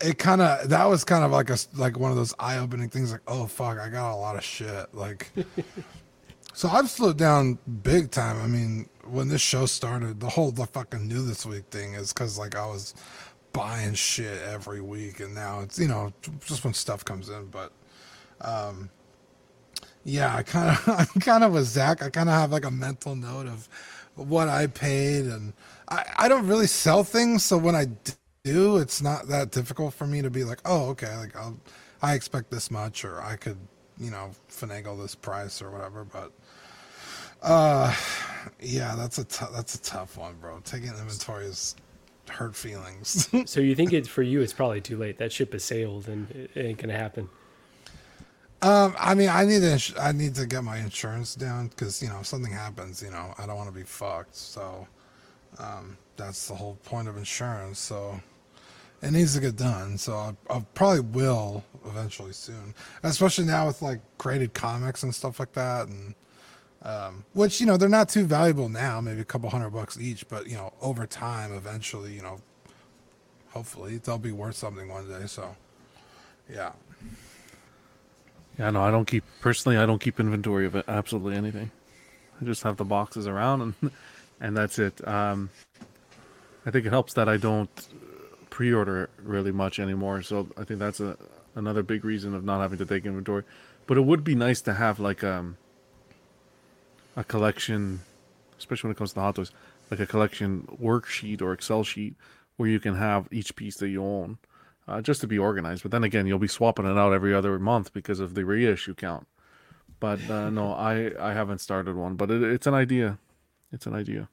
it kind of that was kind of like a like one of those eye-opening things like oh fuck i got a lot of shit like. So i've slowed down big time. I mean when this show started the whole the fucking new this week thing is because like i was buying shit every week and now it's you know just when stuff comes in but um yeah i kind of i'm kind of with zach. I kind of have like a mental note of what i paid and i i don't really sell things so when i do it's not that difficult for me to be like oh okay like i'll i expect this much or i could you know finagle this price or whatever but uh yeah that's a that's a tough one bro taking inventory is hurt feelings
so you think it's for you? It's probably too late. That ship has sailed, and it ain't gonna happen.
Um, I mean, I need to, ins- I need to get my insurance down because you know if something happens, you know, I don't want to be fucked. So, um, that's the whole point of insurance. So, it needs to get done. So I, I probably will eventually soon, especially now with like graded comics and stuff like that, and um, which you know they're not too valuable now, maybe a couple hundred bucks each, but you know over time, eventually, you know, hopefully they'll be worth something one day. So, yeah.
Yeah, no, I don't keep personally. I don't keep inventory of it, absolutely anything. I just have the boxes around, and and that's it. Um, I think it helps that I don't pre-order really much anymore. So I think that's a another big reason of not having to take inventory. But it would be nice to have like um a collection, especially when it comes to hot toys, like a collection worksheet or Excel sheet where you can have each piece that you own, uh, just to be organized. But then again, you'll be swapping it out every other month because of the reissue count. But uh, no, I I haven't started one, but it, it's an idea. It's an idea.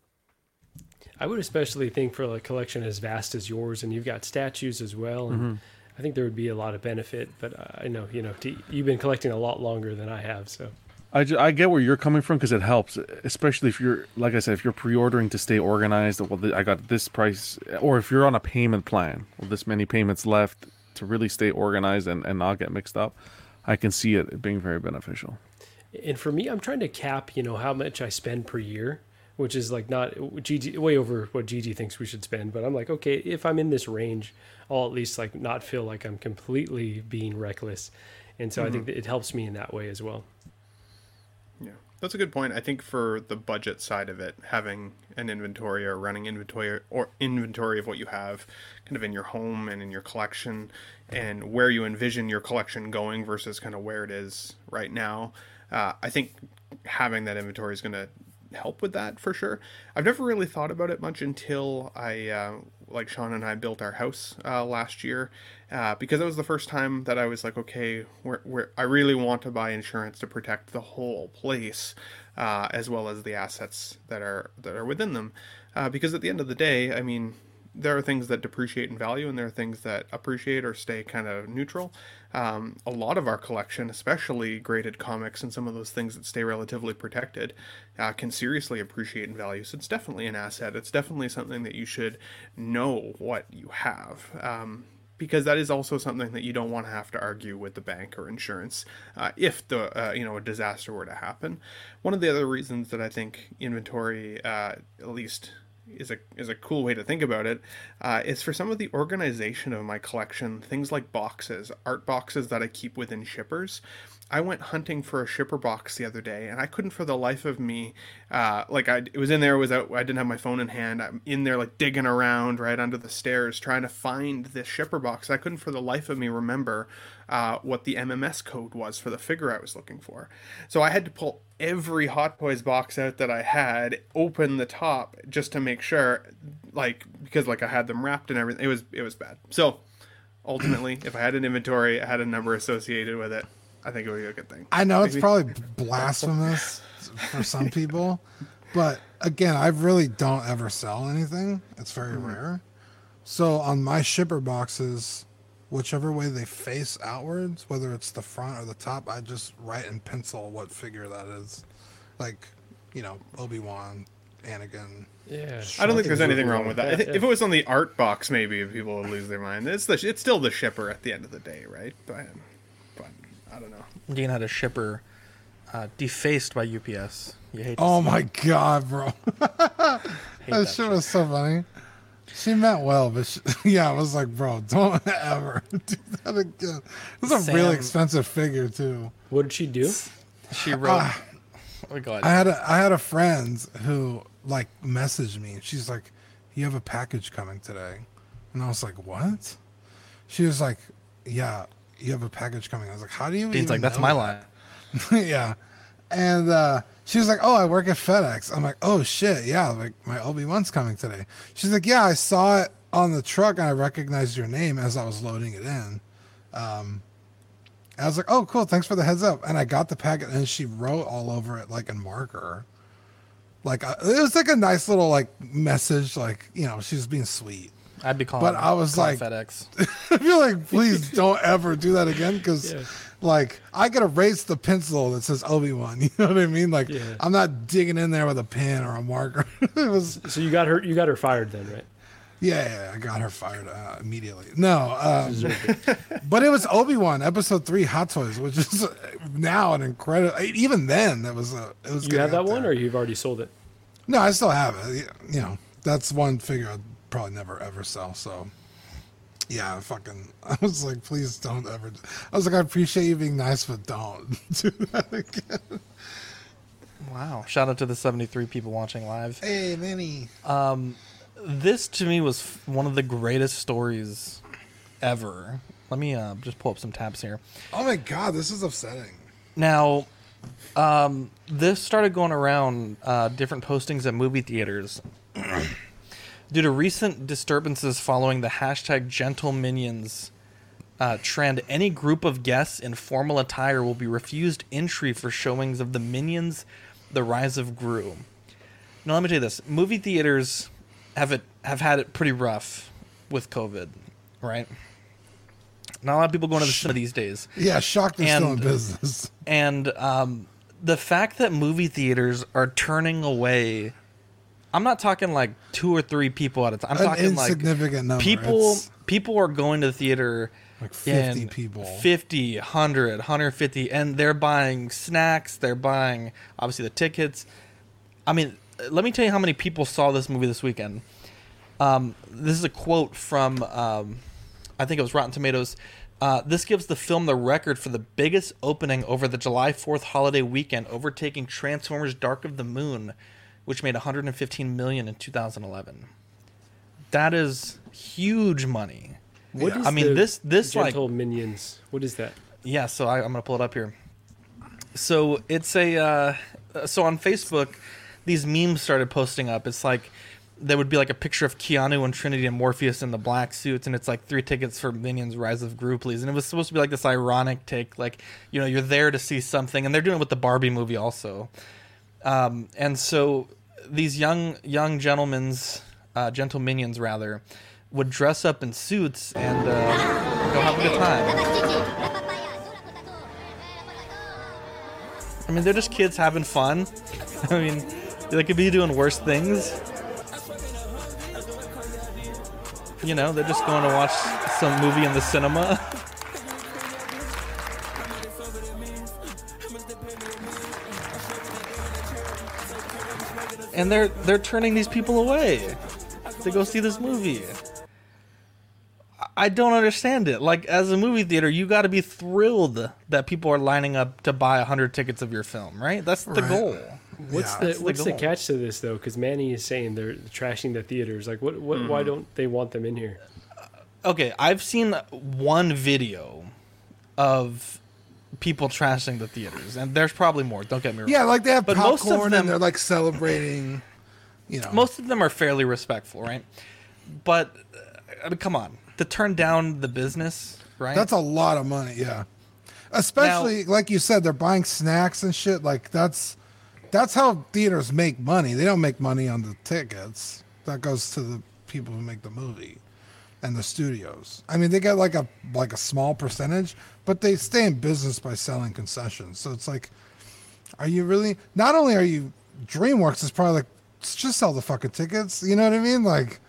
I would especially think for a collection as vast as yours, and you've got statues as well, and
Mhm.
I think there would be a lot of benefit. But I know, you know, t- you've been collecting a lot longer than I have, so
I, I get where you're coming from because it helps, especially if you're like I said, if you're pre-ordering to stay organized. Well, th- I got this price, or if you're on a payment plan, well, this many payments left to really stay organized and, and not get mixed up. I can see it being very beneficial.
And for me, I'm trying to cap, you know, how much I spend per year, which is like not GG way over what GG thinks we should spend. But I'm like, okay, if I'm in this range, I'll at least like not feel like I'm completely being reckless. And so I think
Mhm.
that it helps me in that way as well.
Yeah, that's a good point. I think for the budget side of it, having an inventory or running inventory or inventory of what you have kind of in your home and in your collection and where you envision your collection going versus kind of where it is right now, uh, I think having that inventory is going to help with that for sure. I've never really thought about it much until I, uh, like Sean and I, built our house uh, last year, uh, because that was the first time that I was like, okay, we're, I really want to buy insurance to protect the whole place, uh, as well as the assets that are that are within them, uh, because at the end of the day, I mean, there are things that depreciate in value and there are things that appreciate or stay kind of neutral. Um, a lot of our collection, especially graded comics and some of those things that stay relatively protected, uh, can seriously appreciate in value. So it's definitely an asset. It's definitely something that you should know what you have. Um, because that is also something that you don't want to have to argue with the bank or insurance uh, if the uh, you know a disaster were to happen. One of the other reasons that I think inventory, uh, at least is a is a cool way to think about it. Uh, is for some of the organization of my collection, things like boxes, art boxes that I keep within shippers. I went hunting for a shipper box the other day, and I couldn't for the life of me, uh, like I it was in there, it was out, I didn't have my phone in hand. I'm in there like digging around right under the stairs trying to find this shipper box. I couldn't for the life of me remember uh, what the MMS code was for the figure I was looking for. So I had to pull every Hot Toys box out that I had, open the top just to make sure, like because like I had them wrapped and everything. It was it was bad. So ultimately, if I had an inventory, I had a number associated with it. I think it would be a good thing.
I know it's probably blasphemous for some people, but again, I really don't ever sell anything. It's very
Mhm.
rare. So on my shipper boxes, whichever way they face outwards, whether it's the front or the top, I just write in pencil what figure that is. Like, you know, Obi Wan, Anakin.
Yeah.
I don't think there's anything wrong
wrong
with
with
that.
that,
If it was on the art box, maybe people would lose their mind. It's the it's still the shipper at the end of the day, right? But, but I don't know.
Dean had a shipper uh, defaced by UPS. You hate. to
Oh
see
my
it.
god, bro. that,
that
shit was so funny. She meant well, but she, yeah, I was like, bro, don't ever do that again. It's a really expensive figure too.
What did she do?
She wrote.
Ah.
oh god.
I had a I had a friend who like messaged me. She's like, "You have a package coming today," and I was like, "What?" She was like, "Yeah, you have a package coming." I was like, "How do you?"
Dean's like, that's my
that?"
line.
yeah, and uh, she was like, "Oh, I work at FedEx." I'm like, "Oh shit, yeah, like my Obi Wan's coming today." She's like, "Yeah, I saw it on the truck and I recognized your name as I was loading it in." Um, I was like, "Oh, cool, thanks for the heads up." And I got the packet, and she wrote all over it like in marker. Like uh, it was like a nice little like message, like you know, she was being sweet.
I'd be calling.
But I was like,
FedEx.
I feel like, please don't ever do that again because,
Yeah.
like, I could erase the pencil that says Obi Wan. You know what I mean? Like,
Yeah.
I'm not digging in there with a pen or a marker. it was,
So you got her. You got her fired then, right?
yeah, yeah, I got her fired uh, immediately. No, um, but it was Obi Wan episode three Hot Toys, which is uh, now an incredible. Even then, that was a. It was
You have that one,
there.
or you've already sold it?
No, I still have it. You know, that's one figure I'd probably never ever sell. So, Yeah, fucking. I was like, please don't ever. I was like, I appreciate you being nice, but don't do that again.
Wow! Shout out to the seventy-three people watching live.
Hey, Manny.
Um, this to me was f- one of the greatest stories ever. Let me uh, just pull up some tabs here.
Oh my god, this is upsetting.
Now, um, this started going around uh, different postings at movie theaters. Due to recent disturbances following the hashtag Gentle Minions uh, trend, any group of guests in formal attire will be refused entry for showings of the Minions: The Rise of Gru. Now, let me tell you this: movie theaters have it have had it pretty rough with COVID, right? Not a lot of people going to the cinema these days.
Yeah, shocked they're still in business.
And um, the fact that movie theaters are turning away, I'm not talking like two or three people at a time. I'm
An
talking like
insignificant number.
people.
It's-
People are going to the theater.
Like 50 people.
50, 100, 150, and they're buying snacks. They're buying obviously the tickets. I mean, let me tell you how many people saw this movie this weekend. Um, this is a quote from, um, I think it was Rotten Tomatoes. Uh, this gives the film the record for the biggest opening over the July 4th holiday weekend, overtaking Transformers: Dark of the Moon, which made 115 million in 2011. That is huge money.
What is
I mean, this this like
gentle minions? What is that?
yeah, so I, I'm gonna pull it up here. So it's a uh, so on Facebook, these memes started posting up. It's like there would be like a picture of Keanu and Trinity and Morpheus in the black suits, and it's like three tickets for Minions: Rise of Gru, please. And it was supposed to be like this ironic take, like you know you're there to see something, and they're doing it with the Barbie movie also. Um, and so these young young gentlemen's uh, gentle minions rather would dress up in suits and uh, go have a good time. I mean, they're just kids having fun. I mean, they could be doing worse things. You know, they're just going to watch some movie in the cinema. and they're they're turning these people away to go see this movie. I don't understand it. Like as a movie theater, you got to be thrilled that people are lining up to buy hundred tickets of your film, right? That's the
Right.
goal.
What's
Yeah.
the
the
what's the, catch to this though? Because Manny is saying they're trashing the theaters. Like, what? what Why mm. don't they want them in here?
Okay, I've seen one video of people trashing the theaters, and there's probably more. Don't get me wrong.
Yeah, like they have
But most
popcorn
of them,
and they're like celebrating. You know,
most of them are fairly respectful, right? But uh, I mean, come on, to turn down the business, right?
that's a lot of money. Yeah, especially like you said, they're buying snacks and shit. Like that's that's how theaters make money. They don't make money on the tickets. That goes to the people who make the movie and the studios. I mean, they get like a like a small percentage, but they stay in business by selling concessions. So it's like, are you really? Not only are you DreamWorks is probably like just sell the fucking tickets. You know what I mean? Like,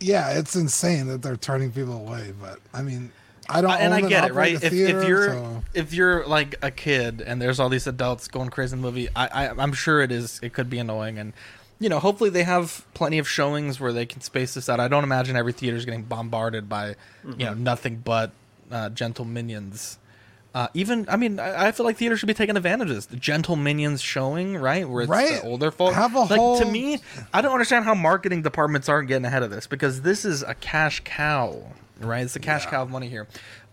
yeah, it's insane that they're turning people away. But I mean, I don't.
Uh, and I get it, right? If,
theater,
if you're
so-
if you're like a kid and there's all these adults going crazy in the movie, I, I I'm sure it is. It could be annoying, and you know, hopefully they have plenty of showings where they can space this out. I don't imagine every theater is getting bombarded by you know nothing but uh, gentle minions. Uh, even I mean, I, I feel like theaters should be taking advantage of this. The gentle minions showing, right, where it's
Right.
the older folks.
Have a
like to me, I don't understand how marketing departments aren't getting ahead of this because this is a cash cow, right? It's a cash cow of money here,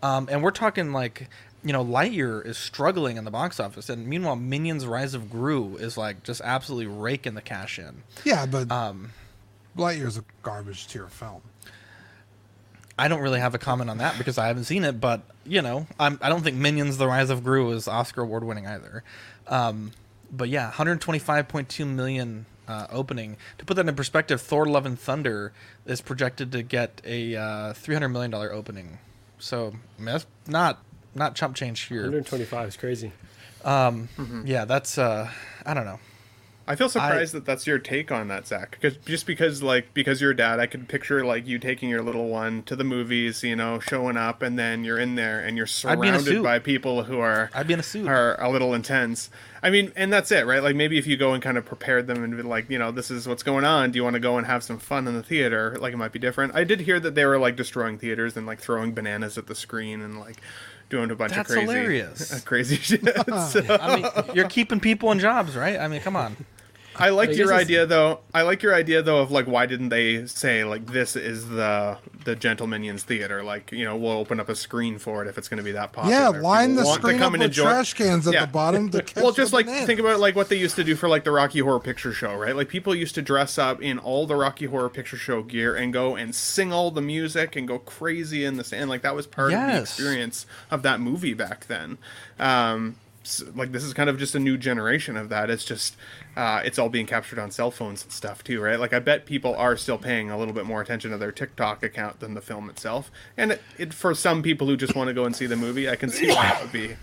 um, and we're talking like you know Lightyear is struggling in the box office, and meanwhile Minions: Rise of Gru is like just absolutely raking the cash in.
yeah, but
Um,
Lightyear's a garbage tier film.
I don't really have a comment on that because I haven't seen it, but you know, I'm, I don't think Minions: The Rise of Gru is Oscar award winning either. Um, but yeah, 125.2 million uh, opening. To put that in perspective, Thor: Love and Thunder is projected to get a uh, 300 million dollar opening. So I mean, that's not not chump change here.
125 is crazy.
Um, Yeah, that's uh, I don't know.
I feel surprised that that's your take on that, Zach. Because just because like because you're a dad, I could picture like you taking your little one to the movies, you know, showing up, and then you're in there and you're
I'd be in a
surrounded by people who are
I'd be in a suit.
are a little intense. I mean, and that's it, right? Like maybe if you go and kind of prepared them and be like, you know, this is what's going on. Do you want to go and have some fun in the theater? Like it might be different. I did hear that they were like destroying theaters and like throwing bananas at the screen and like doing a bunch
That's
of crazy,
hilarious.
crazy shit. So-
I mean, you're keeping people in jobs, right? I mean, come on.
I like your idea though. I like your idea though of like why didn't they say like this is the the Gentle Minions theater? Like you know we'll open up a screen for it if it's going to be that popular.
Yeah, line
people
the screen
come
up
and
with
enjoy-
trash cans at
Yeah.
the bottom. To catch
well, just like
bananas.
think about like what they used to do for like the Rocky Horror Picture Show, right? Like people used to dress up in all the Rocky Horror Picture Show gear and go and sing all the music and go crazy in the sand. Like that was part of the experience of that movie back then. Um, s like this is kind of just a new generation of that. It's just uh, it's all being captured on cell phones and stuff too, right? Like I bet people are still paying a little bit more attention to their TikTok account than the film itself. And it, it for some people who just want to go and see the movie, I can see why that would be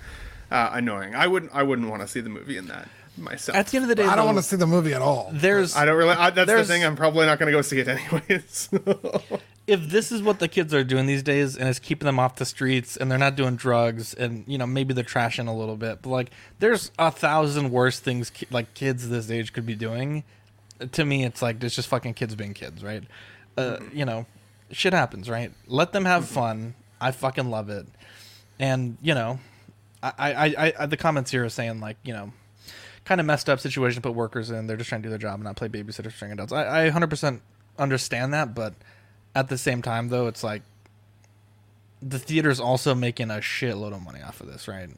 uh, annoying. I wouldn't I wouldn't want to see the movie in that myself.
At the end of the day,
I don't
though,
want to see the movie at all.
There's
I don't really. I, that's the thing. I'm probably not going to go see it anyways.
if this is what the kids are doing these days and it's keeping them off the streets and they're not doing drugs and you know maybe they're trashing a little bit but like there's a thousand worse things ki- like kids this age could be doing. To me it's like it's just fucking kids being kids right? Uh, you know shit happens right? Let them have fun. I fucking love it. And you know I, I, I, the comments here are saying like you know kind of messed up situation to put workers in. They're just trying to do their job and not play babysitter string adults. I, I 100% understand that but at the same time though it's like the theater's also making a shitload of money off of this right?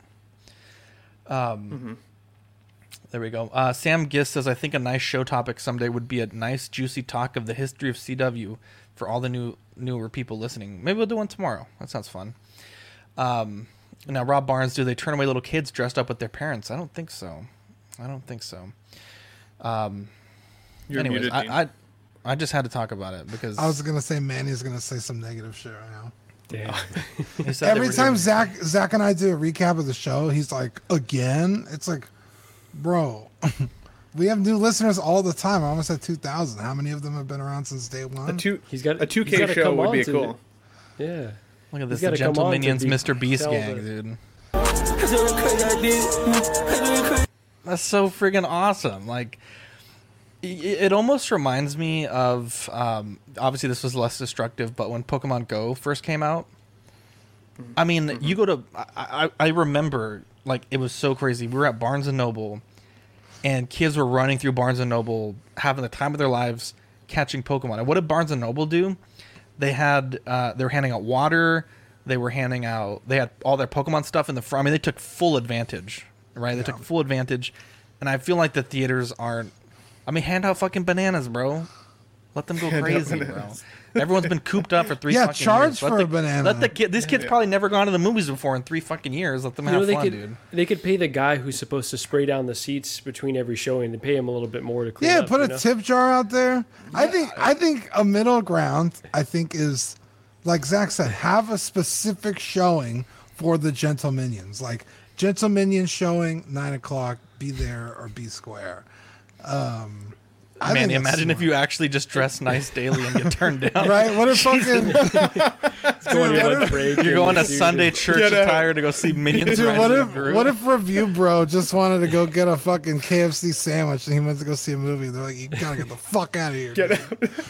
Um there we go. Uh, sam gist says i think a nice show topic someday would be a nice juicy talk of the history of cw for all the new newer people listening. Maybe we'll do one tomorrow. That sounds fun. Um now rob barnes do they turn away little kids dressed up with their parents? I don't think so. I don't think so. Um
You're
anyways
muted,
I, I i just had to talk about it because
I was gonna say Manny's gonna say some negative shit right now.
Damn.
he said they
Every time Zach Zach and I do a recap of the show, he's like, "Again?" It's like, bro, we have new listeners all the time. I almost had two thousand. How many of them have been around since day one?
a two
He's got
a two K show
come
would
on
be
to-
cool.
Yeah.
Look at
He's
this, the
gotta
Gentle Minions,
be-
Mr. Beast gang,
the-
dude. That's so friggin' awesome. Like, i- it almost reminds me of. Um, obviously, this was less destructive, but when Pokemon Go first came out, I mean, you go to. I, I, I remember, like, it was so crazy. We were at Barnes and Noble, and kids were running through Barnes and Noble, having the time of their lives catching Pokemon. And what did Barnes and Noble do? They had uh, they were handing out water. They were handing out. They had all their Pokemon stuff in the front. I mean, they took full advantage, right? They took full advantage, and I feel like the theaters aren't. I mean, hand out fucking bananas, bro. Let them go
Hand
crazy, bro. Everyone's been cooped up for three.
Yeah,
fucking
charge
years. Let
for
the,
a banana.
Let the kid. These kids
Yeah.
probably never gone to the movies before in three fucking years. Let them
You
have
know, they
fun,
could
dude.
they could pay the guy who's supposed to spray down the seats between every showing. They pay him a little bit more to clean
yeah,
up.
put a
know?
tip jar out there. I think I think a middle ground. I think is like Zach said, have a specific showing for the Gentle Minions. Like Gentle Minions showing nine o'clock. Be there or be square. Um, I
Man,
think that's
imagine if you actually just dress nice daily and get turned down.
right. What if fucking
Going
Dude,
to
what
lunch
if-
break
You're going to
dude,
Sunday church
Get out.
attire to go see Minions.
Dude,
Rise
what if what if review bro just wanted to go get a fucking KFC sandwich and he went to go see a movie? They're like, you gotta get the fuck out of here.
Get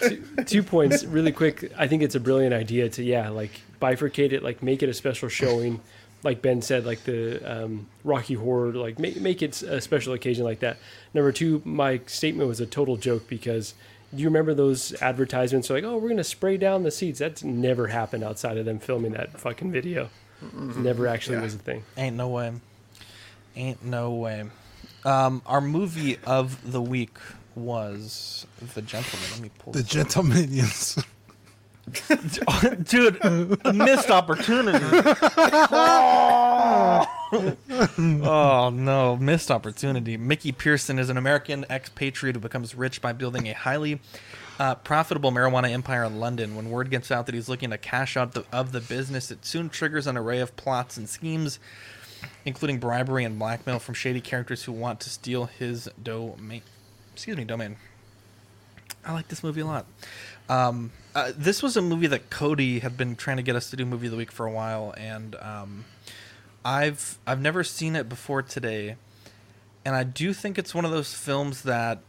dude."
out.
two points really quick i think it's a brilliant idea to yeah like bifurcate it like make it a special showing like ben said like the um, rocky horror like make, make it a special occasion like that number two my statement was a total joke because you remember those advertisements like oh we're going to spray down the seats that's never happened outside of them filming that fucking video never actually was a thing
Ain't no way. Ain't no way. Um, our movie of the week was The Gentlemen. Let me pull
The
this
Gentle Minions.
up. Dude, a missed opportunity. oh no, missed opportunity. Mickey Pearson is an American expatriate who becomes rich by building a highly uh, profitable marijuana empire in London. When word gets out that he's looking to cash out the, of the business, it soon triggers an array of plots and schemes, including bribery and blackmail from shady characters who want to steal his domain. excuse me, domain. I like this movie a lot. Um, uh, this was a movie that Cody had been trying to get us to do movie of the week for a while, and um, I've I've never seen it before today, and I do think it's one of those films that,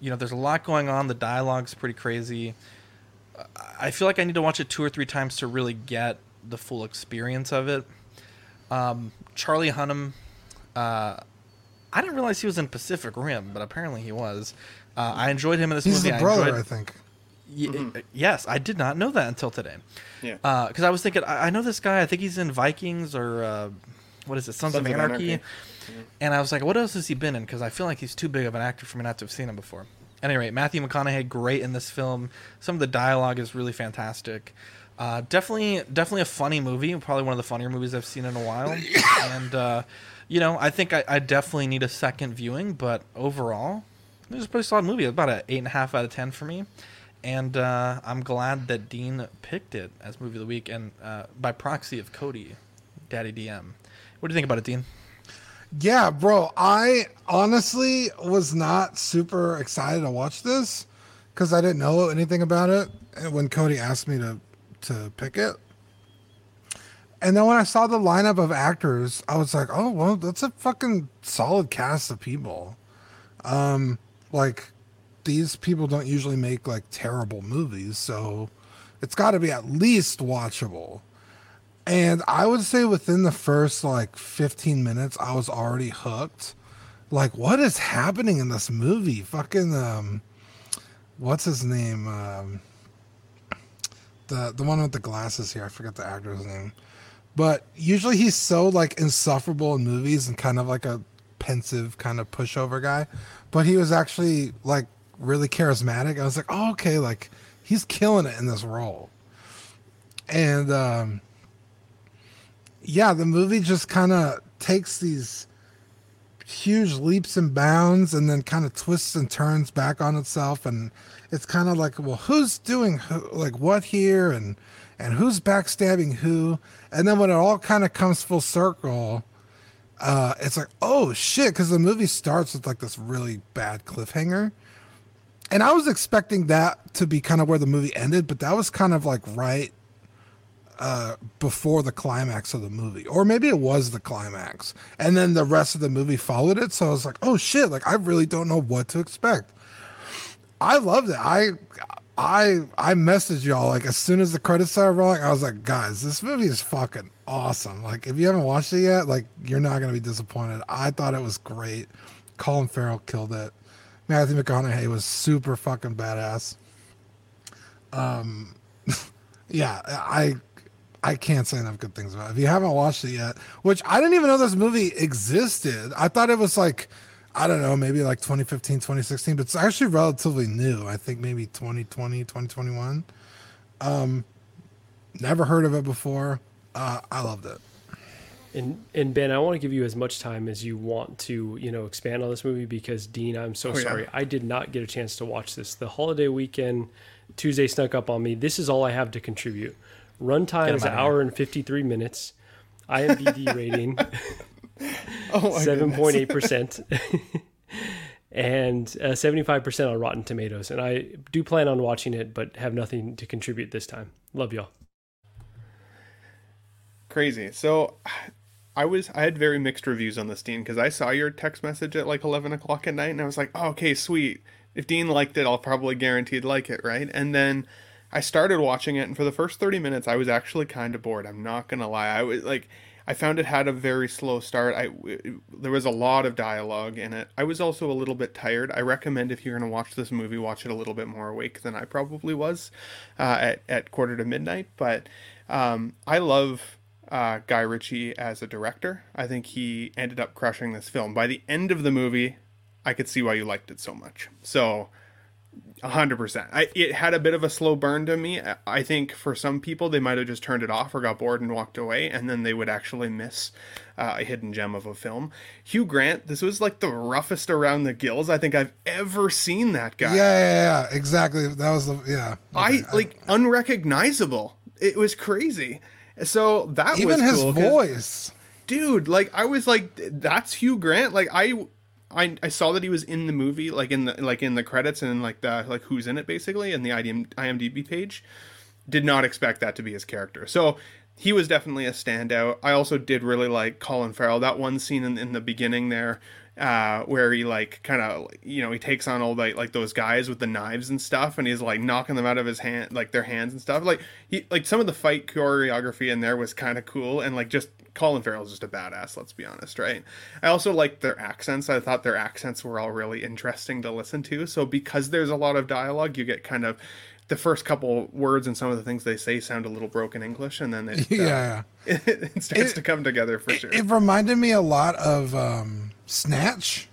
you know, there's a lot going on. The dialogue's pretty crazy. I feel like I need to watch it two or three times to really get the full experience of it. Um, Charlie Hunnam, uh, I didn't realize he was in Pacific Rim, but apparently he was. Uh, I enjoyed him in this
He's
movie.
the brother,
I,
I, think.
Y- Yes, I did not know that until today.
Yeah.
Because I was thinking, I, I know this guy. I think he's in Vikings or uh, what is it, Sons, of Anarchy. And I was like, what else has he been in? Because I feel like he's too big of an actor for me not to have seen him before. At any rate, Matthew McConaughey, great in this film. Some of the dialogue is really fantastic. Uh, definitely, definitely a funny movie. Probably one of the funnier movies I've seen in a while. and uh, you know, I think I, I definitely need a second viewing. But overall, it was a pretty solid movie. About an eight and a half out of ten for me. And uh, I'm glad that Dean picked it as movie of the week, and uh, by proxy of Cody, Daddy DM. What do you think about it, Dean?
Yeah, bro. I honestly was not super excited to watch this because I didn't know anything about it when Cody asked me to to pick it. And then when I saw the lineup of actors, I was like, "Oh, well, that's a fucking solid cast of people." Um, like these people don't usually make like terrible movies, so it's got to be at least watchable. And I would say within the first like 15 minutes, I was already hooked. Like, what is happening in this movie? Fucking, um, what's his name? Um, the the one with the glasses here. I forget the actor's name. But usually he's so like insufferable in movies and kind of like a pensive kind of pushover guy. But he was actually like really charismatic. I was like, oh, okay, like he's killing it in this role. And um yeah, the movie just kind of takes these huge leaps and bounds and then kind of twists and turns back on itself and it's kind of like well who's doing who, like what here and and who's backstabbing who and then when it all kind of comes full circle uh it's like oh shit because the movie starts with like this really bad cliffhanger and i was expecting that to be kind of where the movie ended but that was kind of like right uh, before the climax of the movie, or maybe it was the climax, and then the rest of the movie followed it. So I was like, "Oh shit!" Like I really don't know what to expect. I loved it. I I I messaged y'all like as soon as the credits started rolling. I was like, "Guys, this movie is fucking awesome!" Like if you haven't watched it yet, like you're not gonna be disappointed. I thought it was great. Colin Farrell killed it. Matthew McConaughey was super fucking badass. Um, yeah, I I can't say enough good things about it. If you haven't watched it yet, which I didn't even know this movie existed. I thought it was like, I don't know, maybe like 2015, 2016, but it's actually relatively new. I think maybe 2020, 2021. Um, never heard of it before. Uh, I loved it.
And and Ben, I want to give you as much time as you want to, you know, expand on this movie because Dean, I'm so
Oh, yeah.
sorry. I did not get a chance to watch this. The holiday weekend, Tuesday snuck up on me. This is all I have to contribute. Runtime is an hour and 53 minutes. IMDb rating
Oh
seven point eight percent, and uh, seventy five percent on Rotten Tomatoes. And I do plan on watching it, but have nothing to contribute this time. Love y'all.
Crazy. So I was I had very mixed reviews on this Dean because I saw your text message at like eleven o'clock at night and I was like, oh, okay, sweet. If Dean liked it, I'll probably guaranteed like it, right? And then I started watching it and for the first thirty minutes I was actually kind of bored. I'm not gonna lie. I was like I found it had a very slow start. I there was a lot of dialogue in it. I was also a little bit tired. I recommend if you're going to watch this movie, watch it a little bit more awake than I probably was uh, at at quarter to midnight. But um, I love uh, Guy Ritchie as a director. I think he ended up crushing this film. By the end of the movie, I could see why you liked it so much. So hundred percent. I it had a bit of a slow burn to me. I- I think for some people they might have just turned it off or got bored and walked away, and then they would actually miss uh, a hidden gem of a film. Hugh Grant, this was like the roughest around the gills I think I've ever seen that guy.
Yeah, yeah, yeah, exactly. That was the yeah.
I like unrecognizable. It was crazy. So that was
Even
was
his
cool
voice.
dude like i was like that's hugh grant like i I, I saw that he was in the movie, like in the like in the credits and in like the like who's in it basically, and the IMDb page. Did not expect that to be his character. So he was definitely a standout. I also did really like Colin Farrell. That one scene in, in the beginning there, uh, where he like kind of you know he takes on all the, like those guys with the knives and stuff, and he's like knocking them out of his hand, like their hands and stuff. Like he like some of the fight choreography in there was kind of cool, and like just Colin Farrell's just a badass. Let's be honest, right? I also liked their accents. I thought their accents were all really interesting to listen to. So because there's a lot of dialogue, you get kind of the first couple words and some of the things they say sound a little broken English, and then it, uh,
Yeah,
it, it starts to come together for sure.
It reminded me a lot of um, Snatch.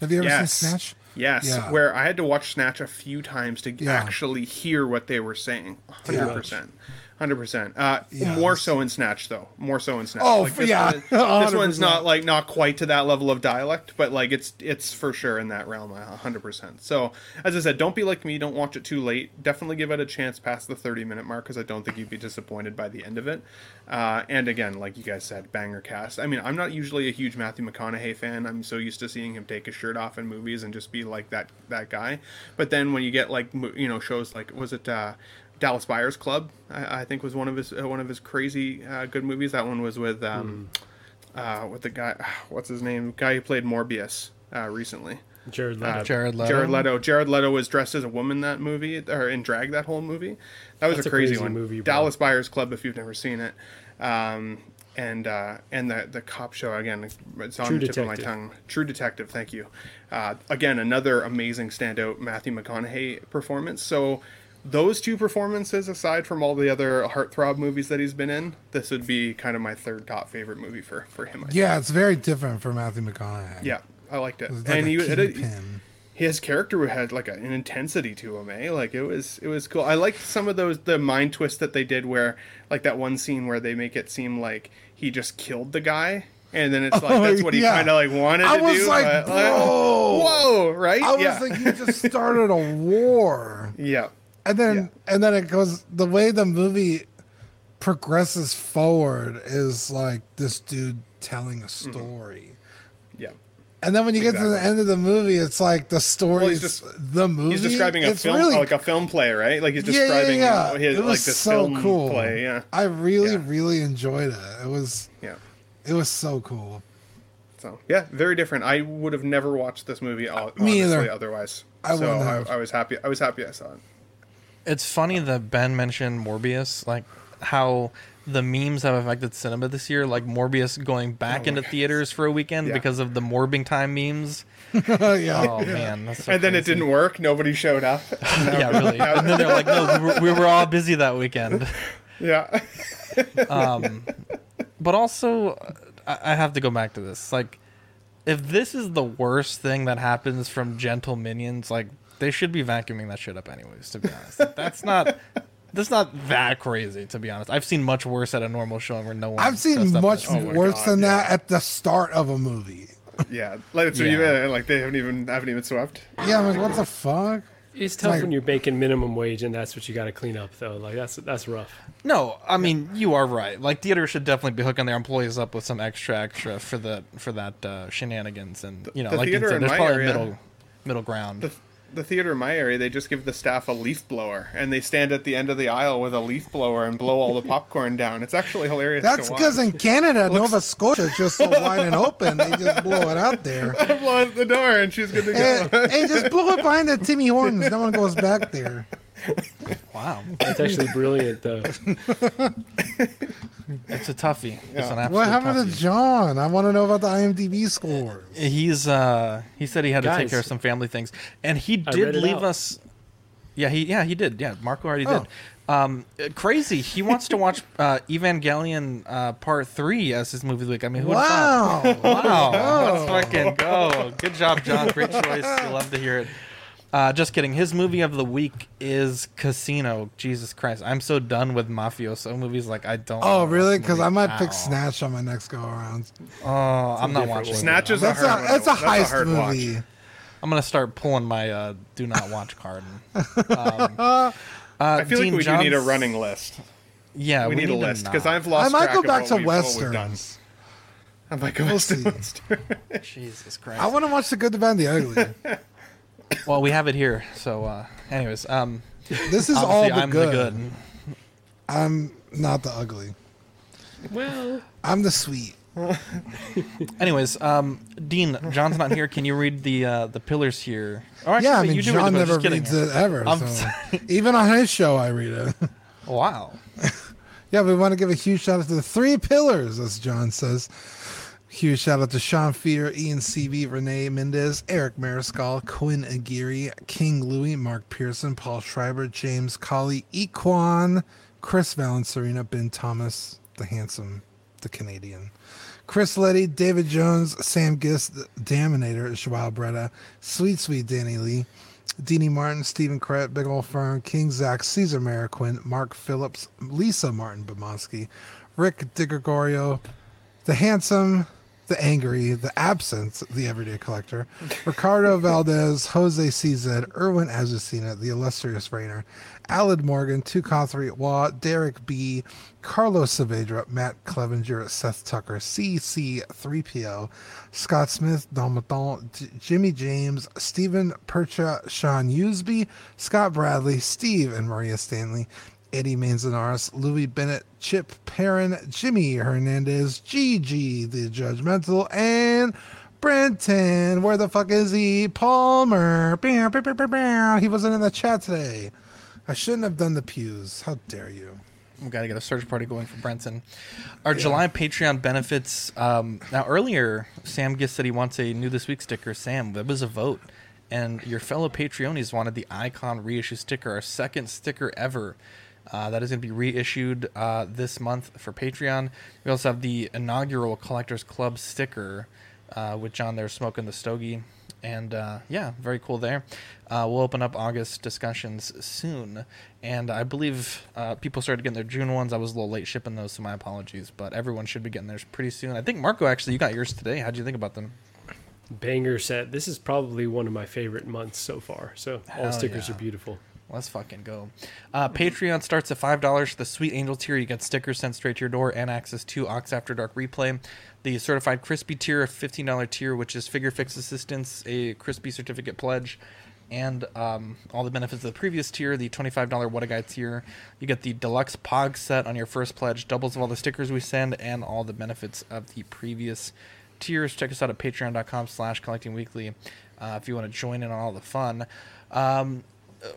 Have you ever
Yes.
seen Snatch?
Yes,
Yeah.
where I had to watch Snatch a few times to
Yeah.
actually hear what they were saying.
Yeah.
Hundred percent, percent. Uh,
Yeah,
more so in Snatch though. More so in Snatch.
Oh,
Like, this
yeah.
one- this one's not like not quite to that level of dialect, but like it's it's for sure in that realm. hundred percent. So as I said, don't be like me. Don't watch it too late. Definitely give it a chance past the thirty minute mark because I don't think you'd be disappointed by the end of it. Uh, and again, like you guys said, banger cast. I mean, I'm not usually a huge Matthew McConaughey fan. I'm so used to seeing him take his shirt off in movies and just be like that that guy. But then when you get like you know shows like was it uh, Dallas Buyers Club? I, I think was one of his uh, one of his crazy uh, good movies. That one was with um, uh, with the guy. What's his name? Guy who played Morbius uh, recently.
Jared Leto.
Uh,
Jared Leto?
Jared Leto. Jared Leto was dressed as a woman that movie, or in drag that whole movie. That was
That's
a
a
crazy,
crazy
one.
movie, bro.
Dallas Buyers Club, if you've never seen it, um, and uh, and the the cop show again. It's on
True
the tip of my tongue. True Detective. Thank you. Uh, again, another amazing standout Matthew McConaughey performance. So. Those two performances, aside from all the other heartthrob movies that he's been in, this would be kind of my third top favorite movie for for him. I think.
Yeah, it's very different for Matthew McConaughey.
Yeah, I liked it.
It's like
and he, it, it, his character who had like an intensity to him, eh? Like it was it was cool. I liked some of those the mind twists that they did where like that one scene where they make it seem like he just killed the guy. And then it's like
Oh,
that's what he
yeah.
kind of like wanted
I
to
was like,
but,
bro.
whoa, Whoa, right?
I was
yeah.
like, you just started a war.
yeah.
And then and then it goes the way the movie progresses forward is like this dude telling a
Mm-hmm.
story.
Yeah.
And then when you get to the end of the movie, it's like the story
he's just-
the movie.
He's describing a
it's
film
really,
like a film play, right? Like he's
yeah, yeah,
describing
yeah.
his
it was
like this
so
film
cool.
play, yeah.
I really,
Yeah.
really enjoyed it. It was
Yeah.
it was so cool.
So yeah, very different. I would have never watched this movie al-
Me either.
otherwise.
I
so I. I was happy. I was happy I saw it.
It's funny that Ben mentioned Morbius, like how the memes have affected cinema this year, like Morbius going back into theaters for a weekend
Yeah.
because of the morbing time memes.
yeah.
Oh man, that's so
and then it didn't work. Nobody showed up.
Yeah, really. And then they're like, no, we were, we were all busy that weekend.
yeah.
Um, but also, I, I have to go back to this. Like, if this is the worst thing that happens from gentle minions, like they should be vacuuming that shit up anyways. To be honest, that's not. That's not that crazy, to be honest. I've seen much worse at a normal showing where no one.
I've seen
dressed up
much
as-
worse
God,
than
yeah.
that at the start of a movie.
Yeah, like so
Yeah.
even like they haven't even haven't even swept.
Yeah, I'm like, what the fuck?
It's tough
like-
when you're making minimum wage and that's what you got to clean up though. Like that's that's rough.
No, I mean you are right. Like theaters should definitely be hooking their employees up with some extra extra for the for that uh, shenanigans and you know
the
like you
theater
said,
in
there's
my
probably
area-
middle middle ground.
The, the theater in my area, they just give the staff a leaf blower, and they stand at the end of the aisle with a leaf blower and blow all the popcorn down. It's actually hilarious.
That's because in Canada, Nova Scotia is just so wide and open. They just blow it out there.
I blow out the door, and she's good to
Hey,
go.
hey, just blow it behind the Timmy Hortons. No one goes back there.
wow,
That's actually brilliant though.
it's a toughie. It's an absolute
What happened
toughie.
to John? I want to know about the IMDb score.
He's uh he said he had to take care of some family things, and he did leave
out.
us. Yeah, he yeah he did. Yeah, Marco already
Oh.
did. Um, uh, crazy. He wants to watch uh, Evangelion uh, Part Three as his movie of the week. I mean, who would
Wow.
Wow, let's fucking go. Good job, John. Great choice. You love to hear it. Uh, just kidding. His movie of the week is Casino. Jesus Christ, I'm so done with mafioso movies. Like I don't.
Oh, really? Because I might pick
all.
Snatch on my next go around.
Oh, I'm not watching.
one.
Snatch is
That's
a
a,
hard
that's a
one. That's a
heist
hard watch.
movie.
I'm gonna start pulling my uh, do not watch card. Um, uh,
I feel
Dean
like we do need a running list.
Yeah,
we, need, a list because. I've lost.
I might
track
go
of
back to
we've- what we've done.
westerns.
I'm like,
We'll see.
Jesus Christ.
I want to watch the good, the bad, and the ugly.
well, we have it here. So, uh, anyways, um,
This is all
obviously
the
I'm
good.
the good.
I'm not the ugly.
Well,
I'm the sweet.
Anyways, um, Dean, John's not here. Can you read the uh, the pillars here? Oh, actually,
yeah, I mean,
you do
John
read it, but I'm
never
just kidding.
reads it ever.
I'm
so.
sorry.
Even on his show, I read it.
Wow.
yeah, we want to give a huge shout out to the three pillars, as John says. Huge shout out to Sean Fear, Ian CB, Renee Mendez, Eric Mariscal, Quinn Aguirre, King Louis, Mark Pearson, Paul Schreiber, James Colley, Equan, Chris Valencerina, Ben Thomas, the handsome, the Canadian. Chris Letty, David Jones, Sam Gist, the Daminator, Joao Bretta, Sweet Sweet Danny Lee, Deanie Martin, Stephen Crett, Big Ol' Fern, King Zach, Caesar Mariquin, Mark Phillips, Lisa Martin Bomosky, Rick DiGregorio, the handsome, the angry, the absent, the everyday collector, Ricardo Valdez, Jose CZ, Erwin Azucena, the illustrious Rainer, Alad Morgan, Tukothri Waugh, Derek B, Carlos Saavedra, Matt Clevenger, Seth Tucker, CC3PO, Scott Smith, J- Jimmy James, Stephen Percha, Sean Usby, Scott Bradley, Steve and Maria Stanley, Eddie Manzanares, Louis Bennett, Chip Perrin, Jimmy Hernandez, Gigi the Judgmental, and Brenton. Where the fuck is he? Palmer. He wasn't in the chat today. I shouldn't have done the pews. How dare you?
We got to get a search party going for Brenton. Our July Patreon benefits. Um, now, earlier, Sam Gist said he wants a new This Week sticker. Sam, that was a vote. And your fellow Patreonies wanted the Icon reissue sticker, our second sticker ever. Uh, that is going to be reissued uh, this month for Patreon. We also have the inaugural Collectors Club sticker uh, with John there smoking the stogie. And uh, yeah, very cool there. Uh, we'll open up August discussions soon. And I believe uh, people started getting their June ones. I was a little late shipping those, so my apologies. But everyone should be getting theirs pretty soon. I think, Marco, actually, you got yours today. How'd you think about them?
banger set. This is probably one of my favorite months so far. So all
Hell
stickers
yeah.
are beautiful.
Let's fucking go. Uh, Patreon starts at five dollars. The Sweet Angel tier, you get stickers sent straight to your door and access to Ox After Dark replay. The Certified Crispy tier, a fifteen dollar tier, which is figure fix assistance, a crispy certificate pledge, and um, all the benefits of the previous tier. The twenty five dollar What a Guy tier, you get the deluxe Pog set on your first pledge, doubles of all the stickers we send, and all the benefits of the previous tiers. Check us out at patreon.com slash collecting weekly uh, if you want to join in on all the fun. Um,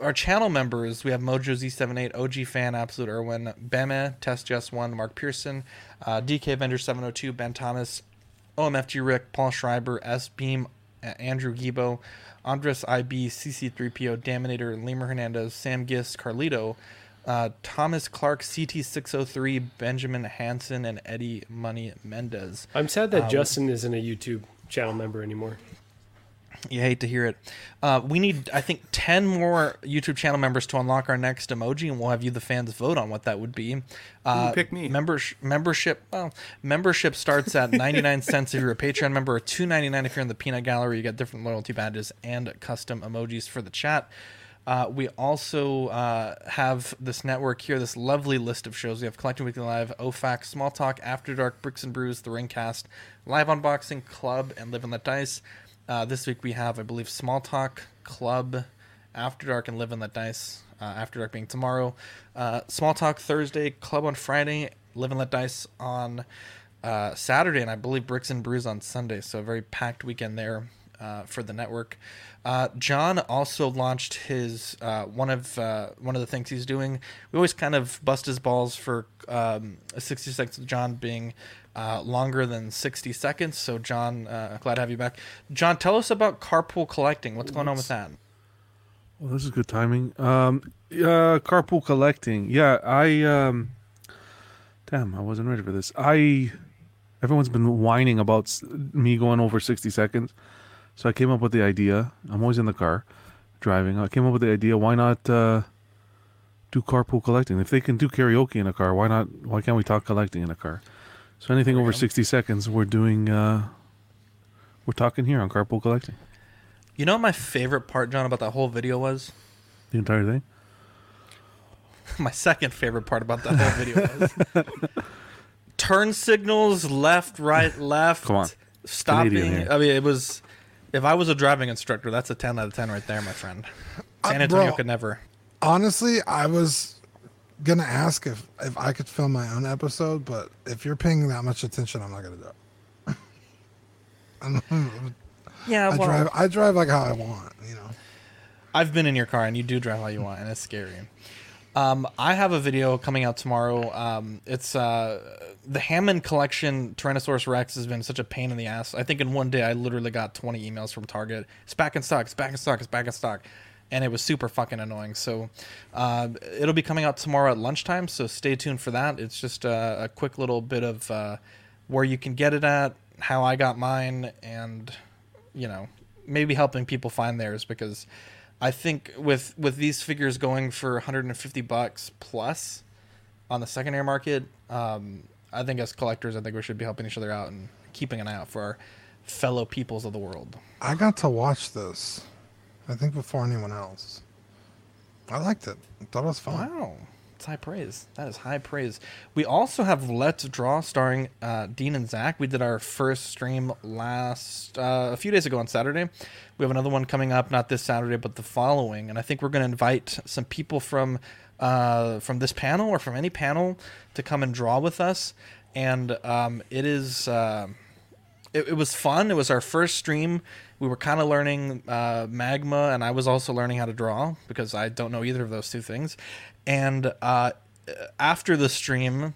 our channel members, we have Mojo Z78, OG Fan, Absolute Irwin, Beme, Test Just One, Mark Pearson, uh, DK Avenger 702, Ben Thomas, OMFG Rick, Paul Schreiber, S Beam, uh, Andrew Gibo, Andres IB, CC3PO, Daminator, Lemur Hernandez, Sam Gist, Carlito, uh, Thomas Clark, CT603, Benjamin Hansen, and Eddie Money Mendez.
I'm sad that
Uh,
Justin isn't a YouTube channel member anymore.
You hate to hear it. Uh, we need, I think, 10 more YouTube channel members to unlock our next emoji, and we'll have you, the fans, vote on what that would be. Uh,
Ooh, pick me.
Members, membership, well, membership starts at 99 cents if you're a Patreon member, or 2.99 if you're in the Peanut Gallery. You get different loyalty badges and custom emojis for the chat. Uh, we also uh, have this network here, this lovely list of shows. We have Collecting Weekly Live, OFAC, Small Talk, After Dark, Bricks and Brews, The Ringcast, Live Unboxing, Club, and Live and Let Dice. Uh, this week we have, I believe, Small Talk, Club, After Dark, and Live and Let Dice. Uh, After Dark being tomorrow. Uh, Small Talk Thursday, Club on Friday, Live and Let Dice on uh, Saturday, and I believe Bricks and Brews on Sunday. So a very packed weekend there uh, for the network. Uh, John also launched his uh, one of uh, one of the things he's doing. We always kind of bust his balls for um, 60 seconds John being uh, longer than 60 seconds. So John, uh, glad to have you back. John, tell us about carpool collecting. What's going on with that?
Well, this is good timing. Um, carpool collecting. Yeah, I um, damn, I wasn't ready for this. I everyone's been whining about me going over sixty seconds, so I came up with the idea. I'm always in the car, driving. I came up with the idea. Why not uh, do carpool collecting? If they can do karaoke in a car, why not? Why can't we talk collecting in a car? So anything over sixty seconds, we're doing. Uh, we're talking here on carpool collecting.
You know what my favorite part, John, about that whole video was?
The entire thing.
my second favorite part about that whole video was turn signals, left, right, left.
Come on.
stopping. I mean, it was. If I was a driving instructor, that's a ten out of ten right there, my friend. San
Uh,
Antonio
bro,
could never.
Honestly, I was gonna ask if if I could film my own episode, but if you're paying that much attention, I'm not gonna do it. I'm-
Yeah,
I
well,
drive. I drive like how I want. You know.
I've been in your car and you do drive how you want, and it's scary. Um, I have a video coming out tomorrow. Um, it's uh, the Hammond collection. Tyrannosaurus Rex has been such a pain in the ass. I think in one day I literally got 20 emails from Target. It's back in stock. It's back in stock. It's back in stock. And it was super fucking annoying. So uh, it'll be coming out tomorrow at lunchtime. So stay tuned for that. It's just a, a quick little bit of uh, where you can get it at, how I got mine, and you know maybe helping people find theirs because I think with with these figures going for 150 bucks plus on the secondary market, um, I think as collectors, I think we should be helping each other out and keeping an eye out for our fellow peoples of the world.
I got to watch this. I think before anyone else. I liked it. I thought it was fun.
Wow, it's high praise. That is high praise. We also have Let's Draw starring uh, Dean and Zach. We did our first stream last uh, a few days ago on Saturday. We have another one coming up, not this Saturday, but the following. And I think we're going to invite some people from uh, from this panel or from any panel to come and draw with us. And um, it is. Uh, it, it was fun. It was our first stream. We were kind of learning uh, magma, and I was also learning how to draw because I don't know either of those two things. And uh, after the stream,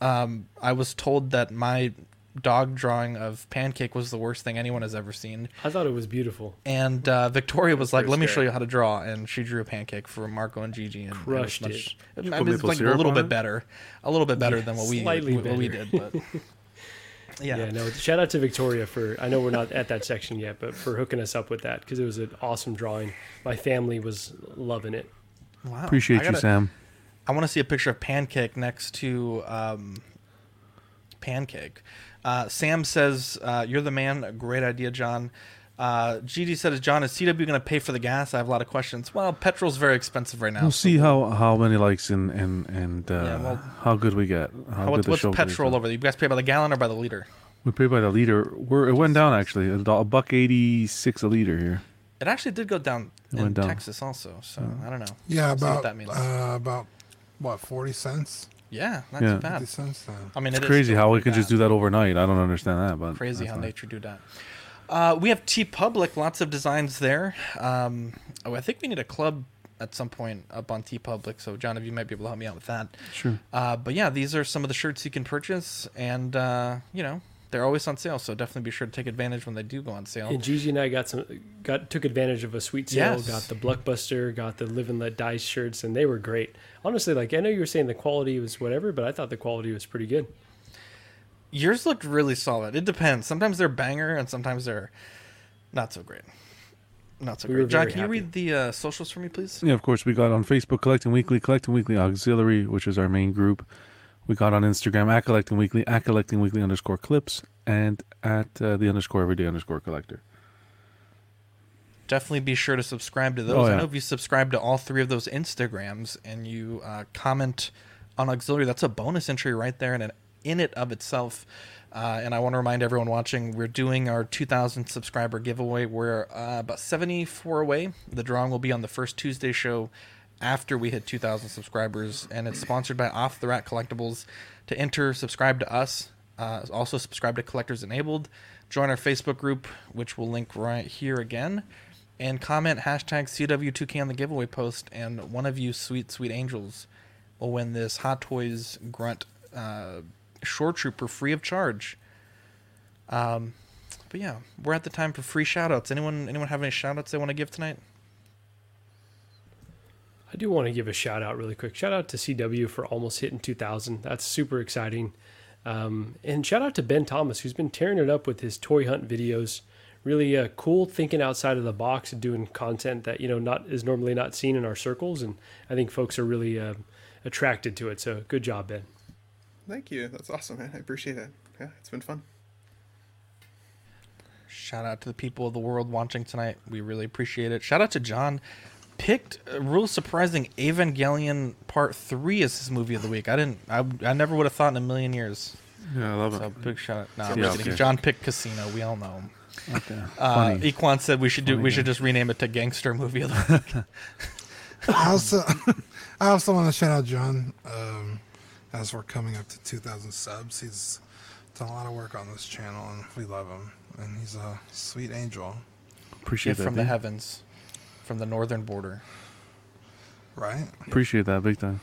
um, I was told that my dog drawing of Pancake was the worst thing anyone has ever seen.
I thought it was beautiful.
And uh, Victoria was like,
pretty
"Let me show you how to draw," and she drew a pancake for Marco and Gigi, and
Crushed
it. Was
it.
much,
Did you
I mean, it's like a little bit
it?
better, a little bit better
Yeah,
than what we
slightly
what we did, but. Yeah.
Yeah, no. Shout out to Victoria for. I know we're not at that section yet, but for hooking us up with that because it was an awesome drawing. My family was loving it.
Wow.
Appreciate
I
you,
gotta-
Sam.
I want to see a picture of Pancake next to um, Pancake. Uh, Sam says, uh, "You're the man. A Great idea, John." Uh, Gigi said, John is CW going to pay for the gas?" I have a lot of questions. Well, petrol's very expensive right now.
We'll
so
see how how many likes and and and uh,
Yeah, well-
how good we get. How
what's
the
what's petrol over there? You guys pay by the gallon or by the liter?
We pay by the liter. We're it went down actually. A buck eighty six a liter here.
It actually did go down
It
in
down.
Texas also. So I don't know.
Yeah,
We'll see what
about
that means.
uh, about what forty cents.
yeah, not
Yeah.
too bad.
50 cents. Uh,
I mean,
It's
it is
crazy how we
pretty
can just do that overnight. I don't understand that, but
Crazy how
fine.
nature do that. Uh, we have T Public, lots of designs there. Um, oh, I think we need a club at some point up on T Public. So, John, if you might be able to help me out with that.
Sure.
Uh, but yeah, these are some of the shirts you can purchase, and uh, you know they're always on sale. So definitely be sure to take advantage when they do go on sale.
And Gigi and I got some got took advantage of a sweet sale.
Yes.
Got the Blockbuster, got the Live and Let Die shirts, and they were great. Honestly, like I know you were saying the quality was whatever, but I thought the quality was pretty good.
Yours looked really solid. It depends. Sometimes they're banger, and sometimes they're not so great. Not so
We
great. John,
very
can you read the uh, socials for me, please?
Yeah, of course. We got on Facebook Collecting Weekly, Collecting Weekly Auxiliary, which is our main group. We got on Instagram at Collecting Weekly, at Collecting Weekly underscore clips, and at uh, the underscore everyday underscore collector.
definitely be sure to subscribe to those.
Oh,
I know if you subscribe to all three of those Instagrams and you uh, comment on auxiliary, that's a bonus entry right there in, an, in it of itself. Uh, and I want to remind everyone watching, we're doing our 2,000 subscriber giveaway. We're uh, about 74 away. The drawing will be on the first Tuesday show after we hit 2,000 subscribers, and it's sponsored by Off the Rack Collectibles. To enter, subscribe to us. Uh, also, subscribe to Collectors Enabled. Join our Facebook group, which we'll link right here again. And comment hashtag CW2K on the giveaway post, and one of you sweet, sweet angels will win this Hot Toys Grunt uh, Shore Trooper free of charge. Um, but yeah, we're at the time for free shoutouts. Anyone anyone have any shoutouts they want to give tonight?
I do want to give a shout out really quick. Shout out to CW for almost hitting 2,000. That's super exciting. Um, and shout out to Ben Thomas, who's been tearing it up with his toy hunt videos. Really uh, cool thinking outside of the box and doing content that you know not is normally not seen in our circles, and I think folks are really uh, attracted to it. So good job, Ben.
Thank you. That's awesome, man. I appreciate it. Yeah, it's been fun.
Shout out to the people of the world watching tonight. We really appreciate it. Shout out to John picked uh, real surprising Evangelion Part Three as his movie of the week. I didn't. I, I never would have thought in a million years.
Yeah, I love
So
it.
big shout. No, I'm
Yeah,
just kidding.
okay.
John picked Casino. We all know him.
Okay.
Uh, Equan said we should do.
Funny
We should
guy.
just rename it to Gangster Movie of the Week.
I also, I also want to shout out John. Um, as we're coming up to 2,000 subs, he's done a lot of work on this channel, and we love him. And he's a sweet angel,
Appreciate
Gift
that.
from the heavens, from the northern border.
right?
Appreciate that big time.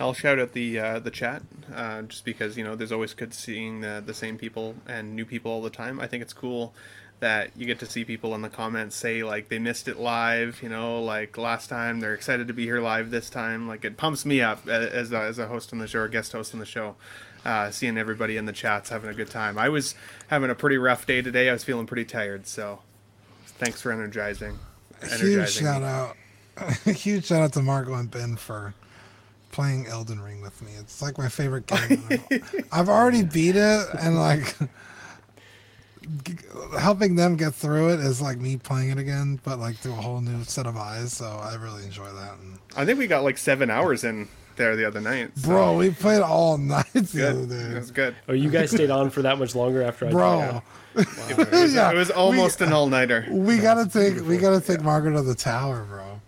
I'll shout out the uh, the chat uh, just because you know there's always good seeing the, the same people and new people all the time. I think it's cool that you get to see people in the comments say like they missed it live, you know, like last time they're excited to be here live this time. Like it pumps me up as a, as a host on the show or guest host on the show. Uh, seeing everybody in the chats having a good time. I was having a pretty rough day today. I was feeling pretty tired, so thanks for energizing.
Huge shout
me.
out, huge shout out to Marco and Ben for playing Elden Ring with me. It's like my favorite game. I've already beat it, and like helping them get through it is like me playing it again, but like through a whole new set of eyes. So I really enjoy that. And,
I think we got like seven hours in there the other night. so-
bro, we played all night the
Good.
other day.
That's good.
Oh, you guys stayed on for that much longer after I
Bro,
It was,
Yeah,
it was almost an all nighter.
we gotta take we gotta take Margaret to the tower, bro.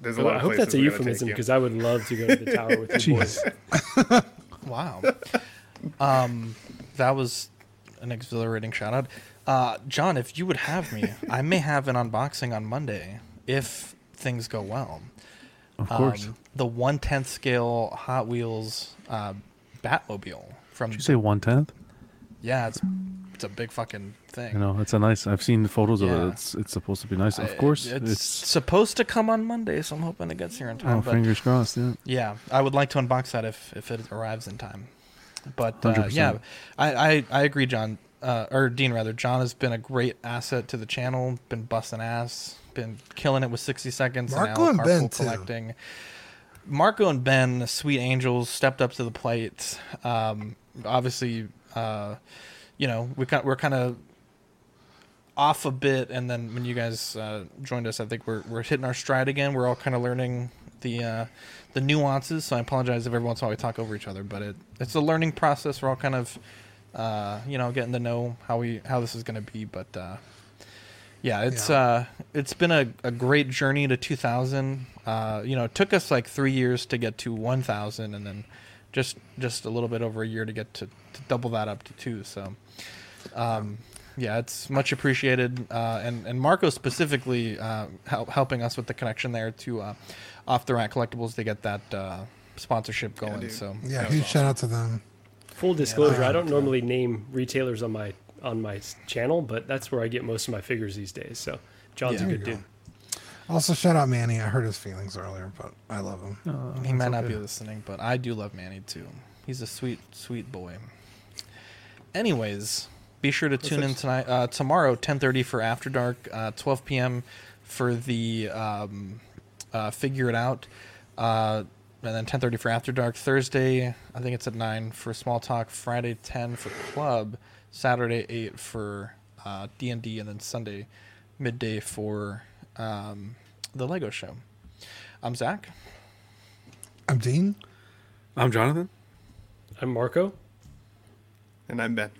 There's a
Well,
lot
I hope that's a
we're gonna take
euphemism because I would love to go to the tower with you boys.
Wow. um, that was an exhilarating shout out. Uh, John, if you would have me, I may have an unboxing on Monday if things go well.
Of course.
Um, the one tenth scale Hot Wheels uh, Batmobile from
Did you say one tenth?
yeah, it's it's a big fucking thing.
You know, it's a nice. I've seen the photos of it. It's it's supposed to be nice.
I-
Of course,
it's,
it's.
supposed to come on Monday, so I'm hoping it gets here in time.
Oh,
but
fingers crossed. Yeah.
yeah, I would like to unbox that if if it arrives in time. But uh, yeah, I, I I agree, John. Uh, or Dean rather. John has been a great asset to the channel. Been busting ass. Been killing it with 60 seconds.
Marco
and, now
and Ben,
carpool
too.
Marco and Ben, sweet angels, stepped up to the plate. Um, obviously, uh, you know we kind we're kind of off a bit, and then when you guys uh, joined us, I think we're we're hitting our stride again. We're all kind of learning the uh, the nuances. So I apologize if every once in a while we talk over each other, but it it's a learning process. We're all kind of uh, you know getting to know how we how this is going to be, but. Yeah, it's
Yeah.
uh, it's been a, a great journey to 2,000. Uh, you know, it took us like three years to get to 1,000, and then just just a little bit over a year to get to, to double that up to two. So, um, yeah, it's much appreciated. Uh, and and Marco specifically uh, help, helping us with the connection there to uh, off the rack collectibles to get that uh, sponsorship going.
dude.
so
Yeah, huge
awesome.
shout out to them.
Full disclosure, I don't normally name retailers on my on my channel, but that's where I get most of my figures these days. So John's
Yeah.
a good
you
dude.
Also, shout out Manny. I hurt his feelings earlier, but I love him.
Oh,
He might not be listening, but I do love Manny too. He's a sweet, sweet boy. Anyways, be sure to tune in tonight, uh, tomorrow, ten thirty for After Dark, uh, twelve p.m. for the um, uh, Figure It Out, uh, and then ten thirty for After Dark. Thursday, I think it's at nine for Small Talk. Friday, ten for Club. Saturday, eight for uh, D and D, and then Sunday, midday for um, the Lego Show. I'm Zach.
I'm Dean.
I'm Jonathan.
I'm Marco.
And I'm Ben.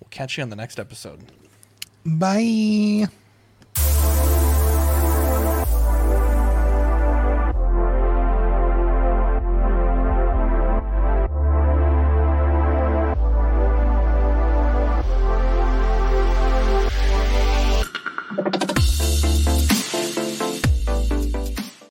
We'll catch you on the next episode.
Bye.